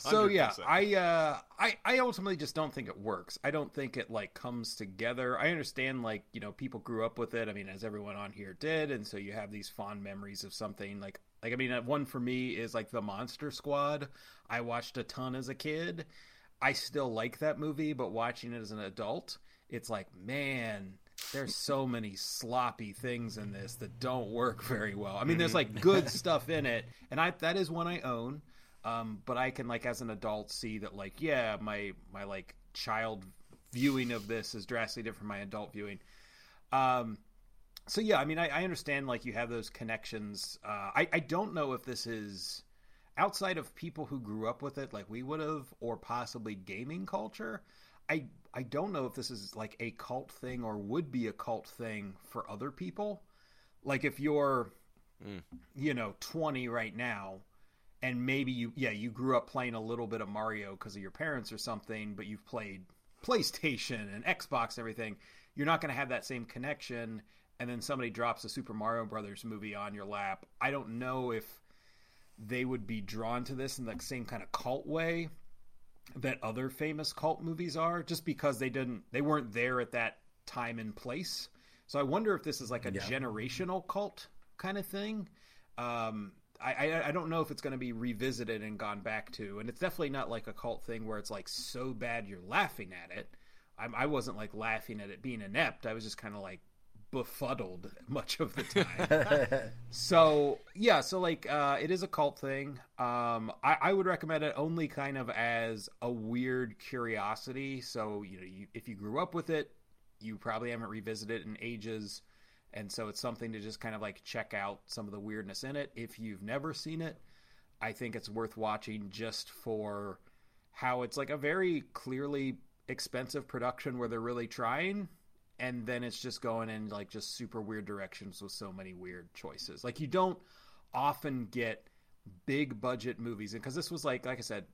So yeah. I uh, I I ultimately just don't think it works. I don't think it like comes together. I understand like you know people grew up with it. I mean, as everyone on here did, and so you have these fond memories of something like like I mean, uh, one for me is like the Monster Squad. I watched a ton as a kid. I still like that movie, but watching it as an adult, it's like man. There's so many sloppy things in this that don't work very well. I mean, there's like good stuff in it, and I that is one I own. Um, but I can like as an adult see that like yeah, my my like child viewing of this is drastically different from my adult viewing. Um, so yeah, I mean, I, I understand like you have those connections. Uh, I I don't know if this is outside of people who grew up with it like we would have, or possibly gaming culture. I I don't know if this is like a cult thing or would be a cult thing for other people. Like if you're, mm. you know, 20 right now, and maybe you yeah you grew up playing a little bit of Mario because of your parents or something, but you've played PlayStation and Xbox and everything. You're not going to have that same connection. And then somebody drops a Super Mario Brothers movie on your lap. I don't know if they would be drawn to this in the same kind of cult way that other famous cult movies are just because they didn't they weren't there at that time and place so i wonder if this is like a generational cult kind of thing um I, I, I don't know if it's going to be revisited and gone back to, and it's definitely not like a cult thing where it's like so bad you're laughing at it. I, I wasn't like laughing at it being inept. I was just kind of like befuddled much of the time. So yeah, so like uh, it is a cult thing. Um, I, I would recommend it only kind of as a weird curiosity. So you know, you, if you grew up with it, you probably haven't revisited it in ages, and so it's something to just kind of like check out some of the weirdness in it. If you've never seen it, I think it's worth watching just for how it's like a very clearly expensive production where they're really trying and then it's just going in like just super weird directions with so many weird choices. Like you don't often get big budget movies and because this was like like I said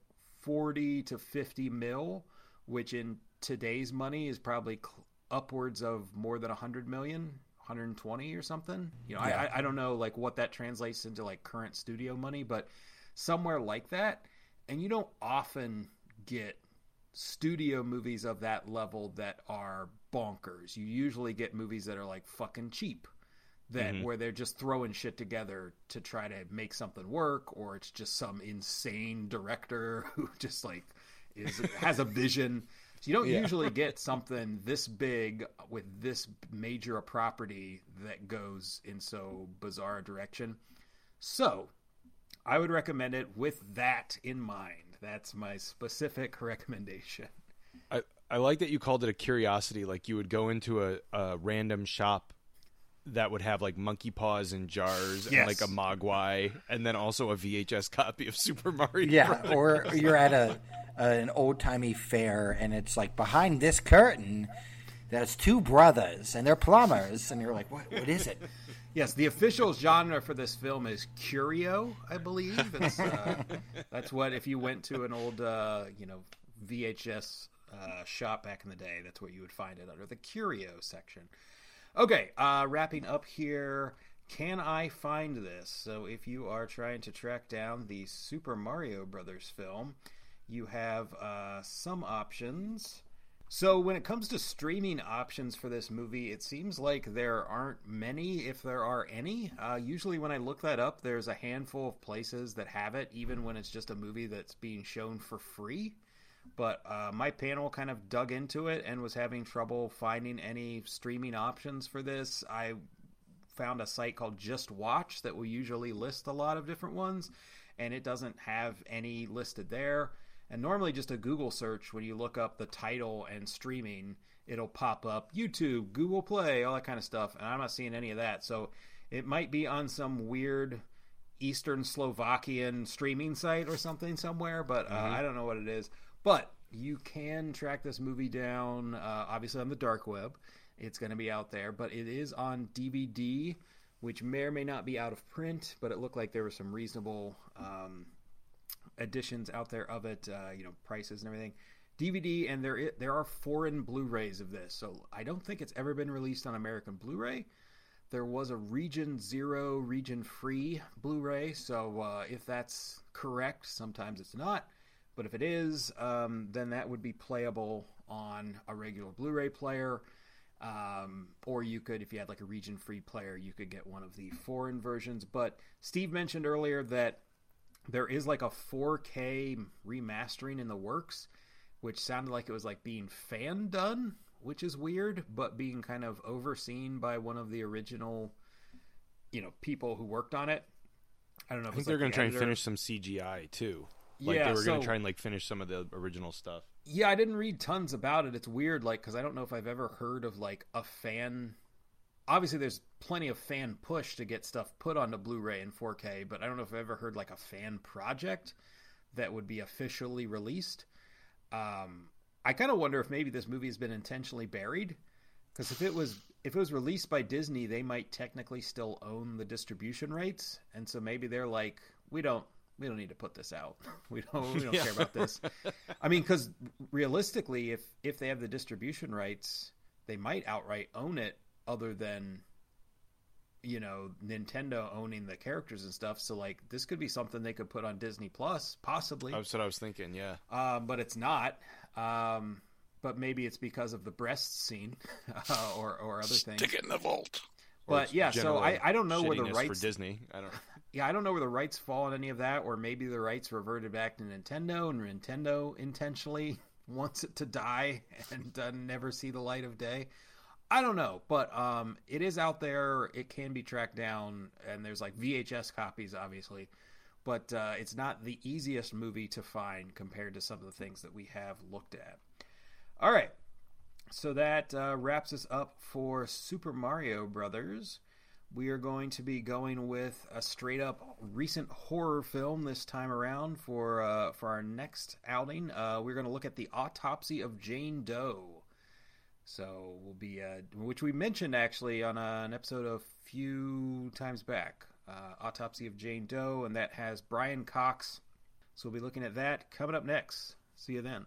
40 to 50 mil, which in today's money is probably cl- upwards of more than 100 million, 120 or something. You know, Yeah. I I don't know like what that translates into like current studio money, but somewhere like that. And you don't often get studio movies of that level that are bonkers. You usually get movies that are like fucking cheap. That mm-hmm. where they're just throwing shit together to try to make something work, or it's just some insane director [laughs] who just like is has a vision. So you don't Yeah. usually [laughs] get something this big with this major a property that goes in so bizarre a direction. So I would recommend it with that in mind. That's my specific recommendation. I, I like that you called it a curiosity. Like you would go into a, a random shop that would have like monkey paws and jars and like a mogwai, and then also a VHS copy of Super Mario. Yeah, or you're at a, an old timey fair and it's like behind this curtain, there's two brothers and they're plumbers, and you're like, what? What is it? Yes, the official genre for this film is curio, I believe. Uh, that's what if you went to an old, uh, you know, VHS uh, shop back in the day, that's where you would find it under the curio section. Okay, uh, wrapping up here. Can I find this? So, if you are trying to track down the Super Mario Brothers film, you have uh, some options. So, when it comes to streaming options for this movie, it seems like there aren't many, if there are any. Uh, usually, when I look that up, there's a handful of places that have it, even when it's just a movie that's being shown for free. But uh, my panel kind of dug into it and was having trouble finding any streaming options for this. I found a site called Just Watch that will usually list a lot of different ones, and it doesn't have any listed there. And normally, just a Google search, when you look up the title and streaming, it'll pop up YouTube, Google Play, all that kind of stuff. And I'm not seeing any of that. So it might be on some weird Eastern Slovakian streaming site or something somewhere, but uh, I don't know what it is. But you can track this movie down, uh, obviously on the dark web. It's going to be out there, but it is on DVD, which may or may not be out of print. But it looked like there were some reasonable um, editions out there of it, uh, you know, prices and everything. DVD, and there there are foreign Blu-rays of this, so I don't think it's ever been released on American Blu-ray. There was a Region Zero, Region Free Blu-ray, so uh, if that's correct, sometimes it's not. But if it is, um, then that would be playable on a regular Blu-ray player. Um, or you could, if you had like a region free player, you could get one of the foreign versions. But Steve mentioned earlier that there is like a 4K remastering in the works, which sounded like it was like being fan done, which is weird, but being kind of overseen by one of the original, you know, people who worked on it. I don't know. I if think they're like going the to try and finish some CGI too. Like Yeah, they were going to try and like finish some of the original stuff. Yeah, I didn't read tons about it. It's weird, like, because I don't know if I've ever heard of like a fan. Obviously, there's plenty of fan push to get stuff put onto Blu-ray and 4K, but I don't know if I've ever heard like a fan project that would be officially released. Um, I kind of wonder if maybe this movie has been intentionally buried, because if it was if it was released by Disney, they might technically still own the distribution rights, and so maybe they're like, we don't we don't need to put this out. [laughs] We don't we don't care about this. I mean, because realistically, if if they have the distribution rights, they might outright own it, other than you know Nintendo owning the characters and stuff. So like, this could be something they could put on Disney Plus, possibly. That's what I was thinking. Yeah. Um, but it's not. Um, but maybe it's because of the breast scene uh, [laughs] or or other things. Stick it in the vault. But yeah, so I, I don't know where the rights for Disney. I don't. [laughs] yeah, I don't know where the rights fall on any of that, or maybe the rights reverted back to Nintendo, and Nintendo intentionally [laughs] wants it to die and uh, never see the light of day. I don't know, but um, it is out there. It can be tracked down, and there's like VHS copies, obviously, but uh, it's not the easiest movie to find compared to some of the things that we have looked at. All right, so that uh, wraps us up for Super Mario Brothers. We are going to be going with a straight up recent horror film this time around for uh, for our next outing. Uh, we're going to look at the Autopsy of Jane Doe. So we'll be, uh, which we mentioned actually on uh, an episode a few times back, uh, Autopsy of Jane Doe, and that has Brian Cox. So we'll be looking at that coming up next. See you then.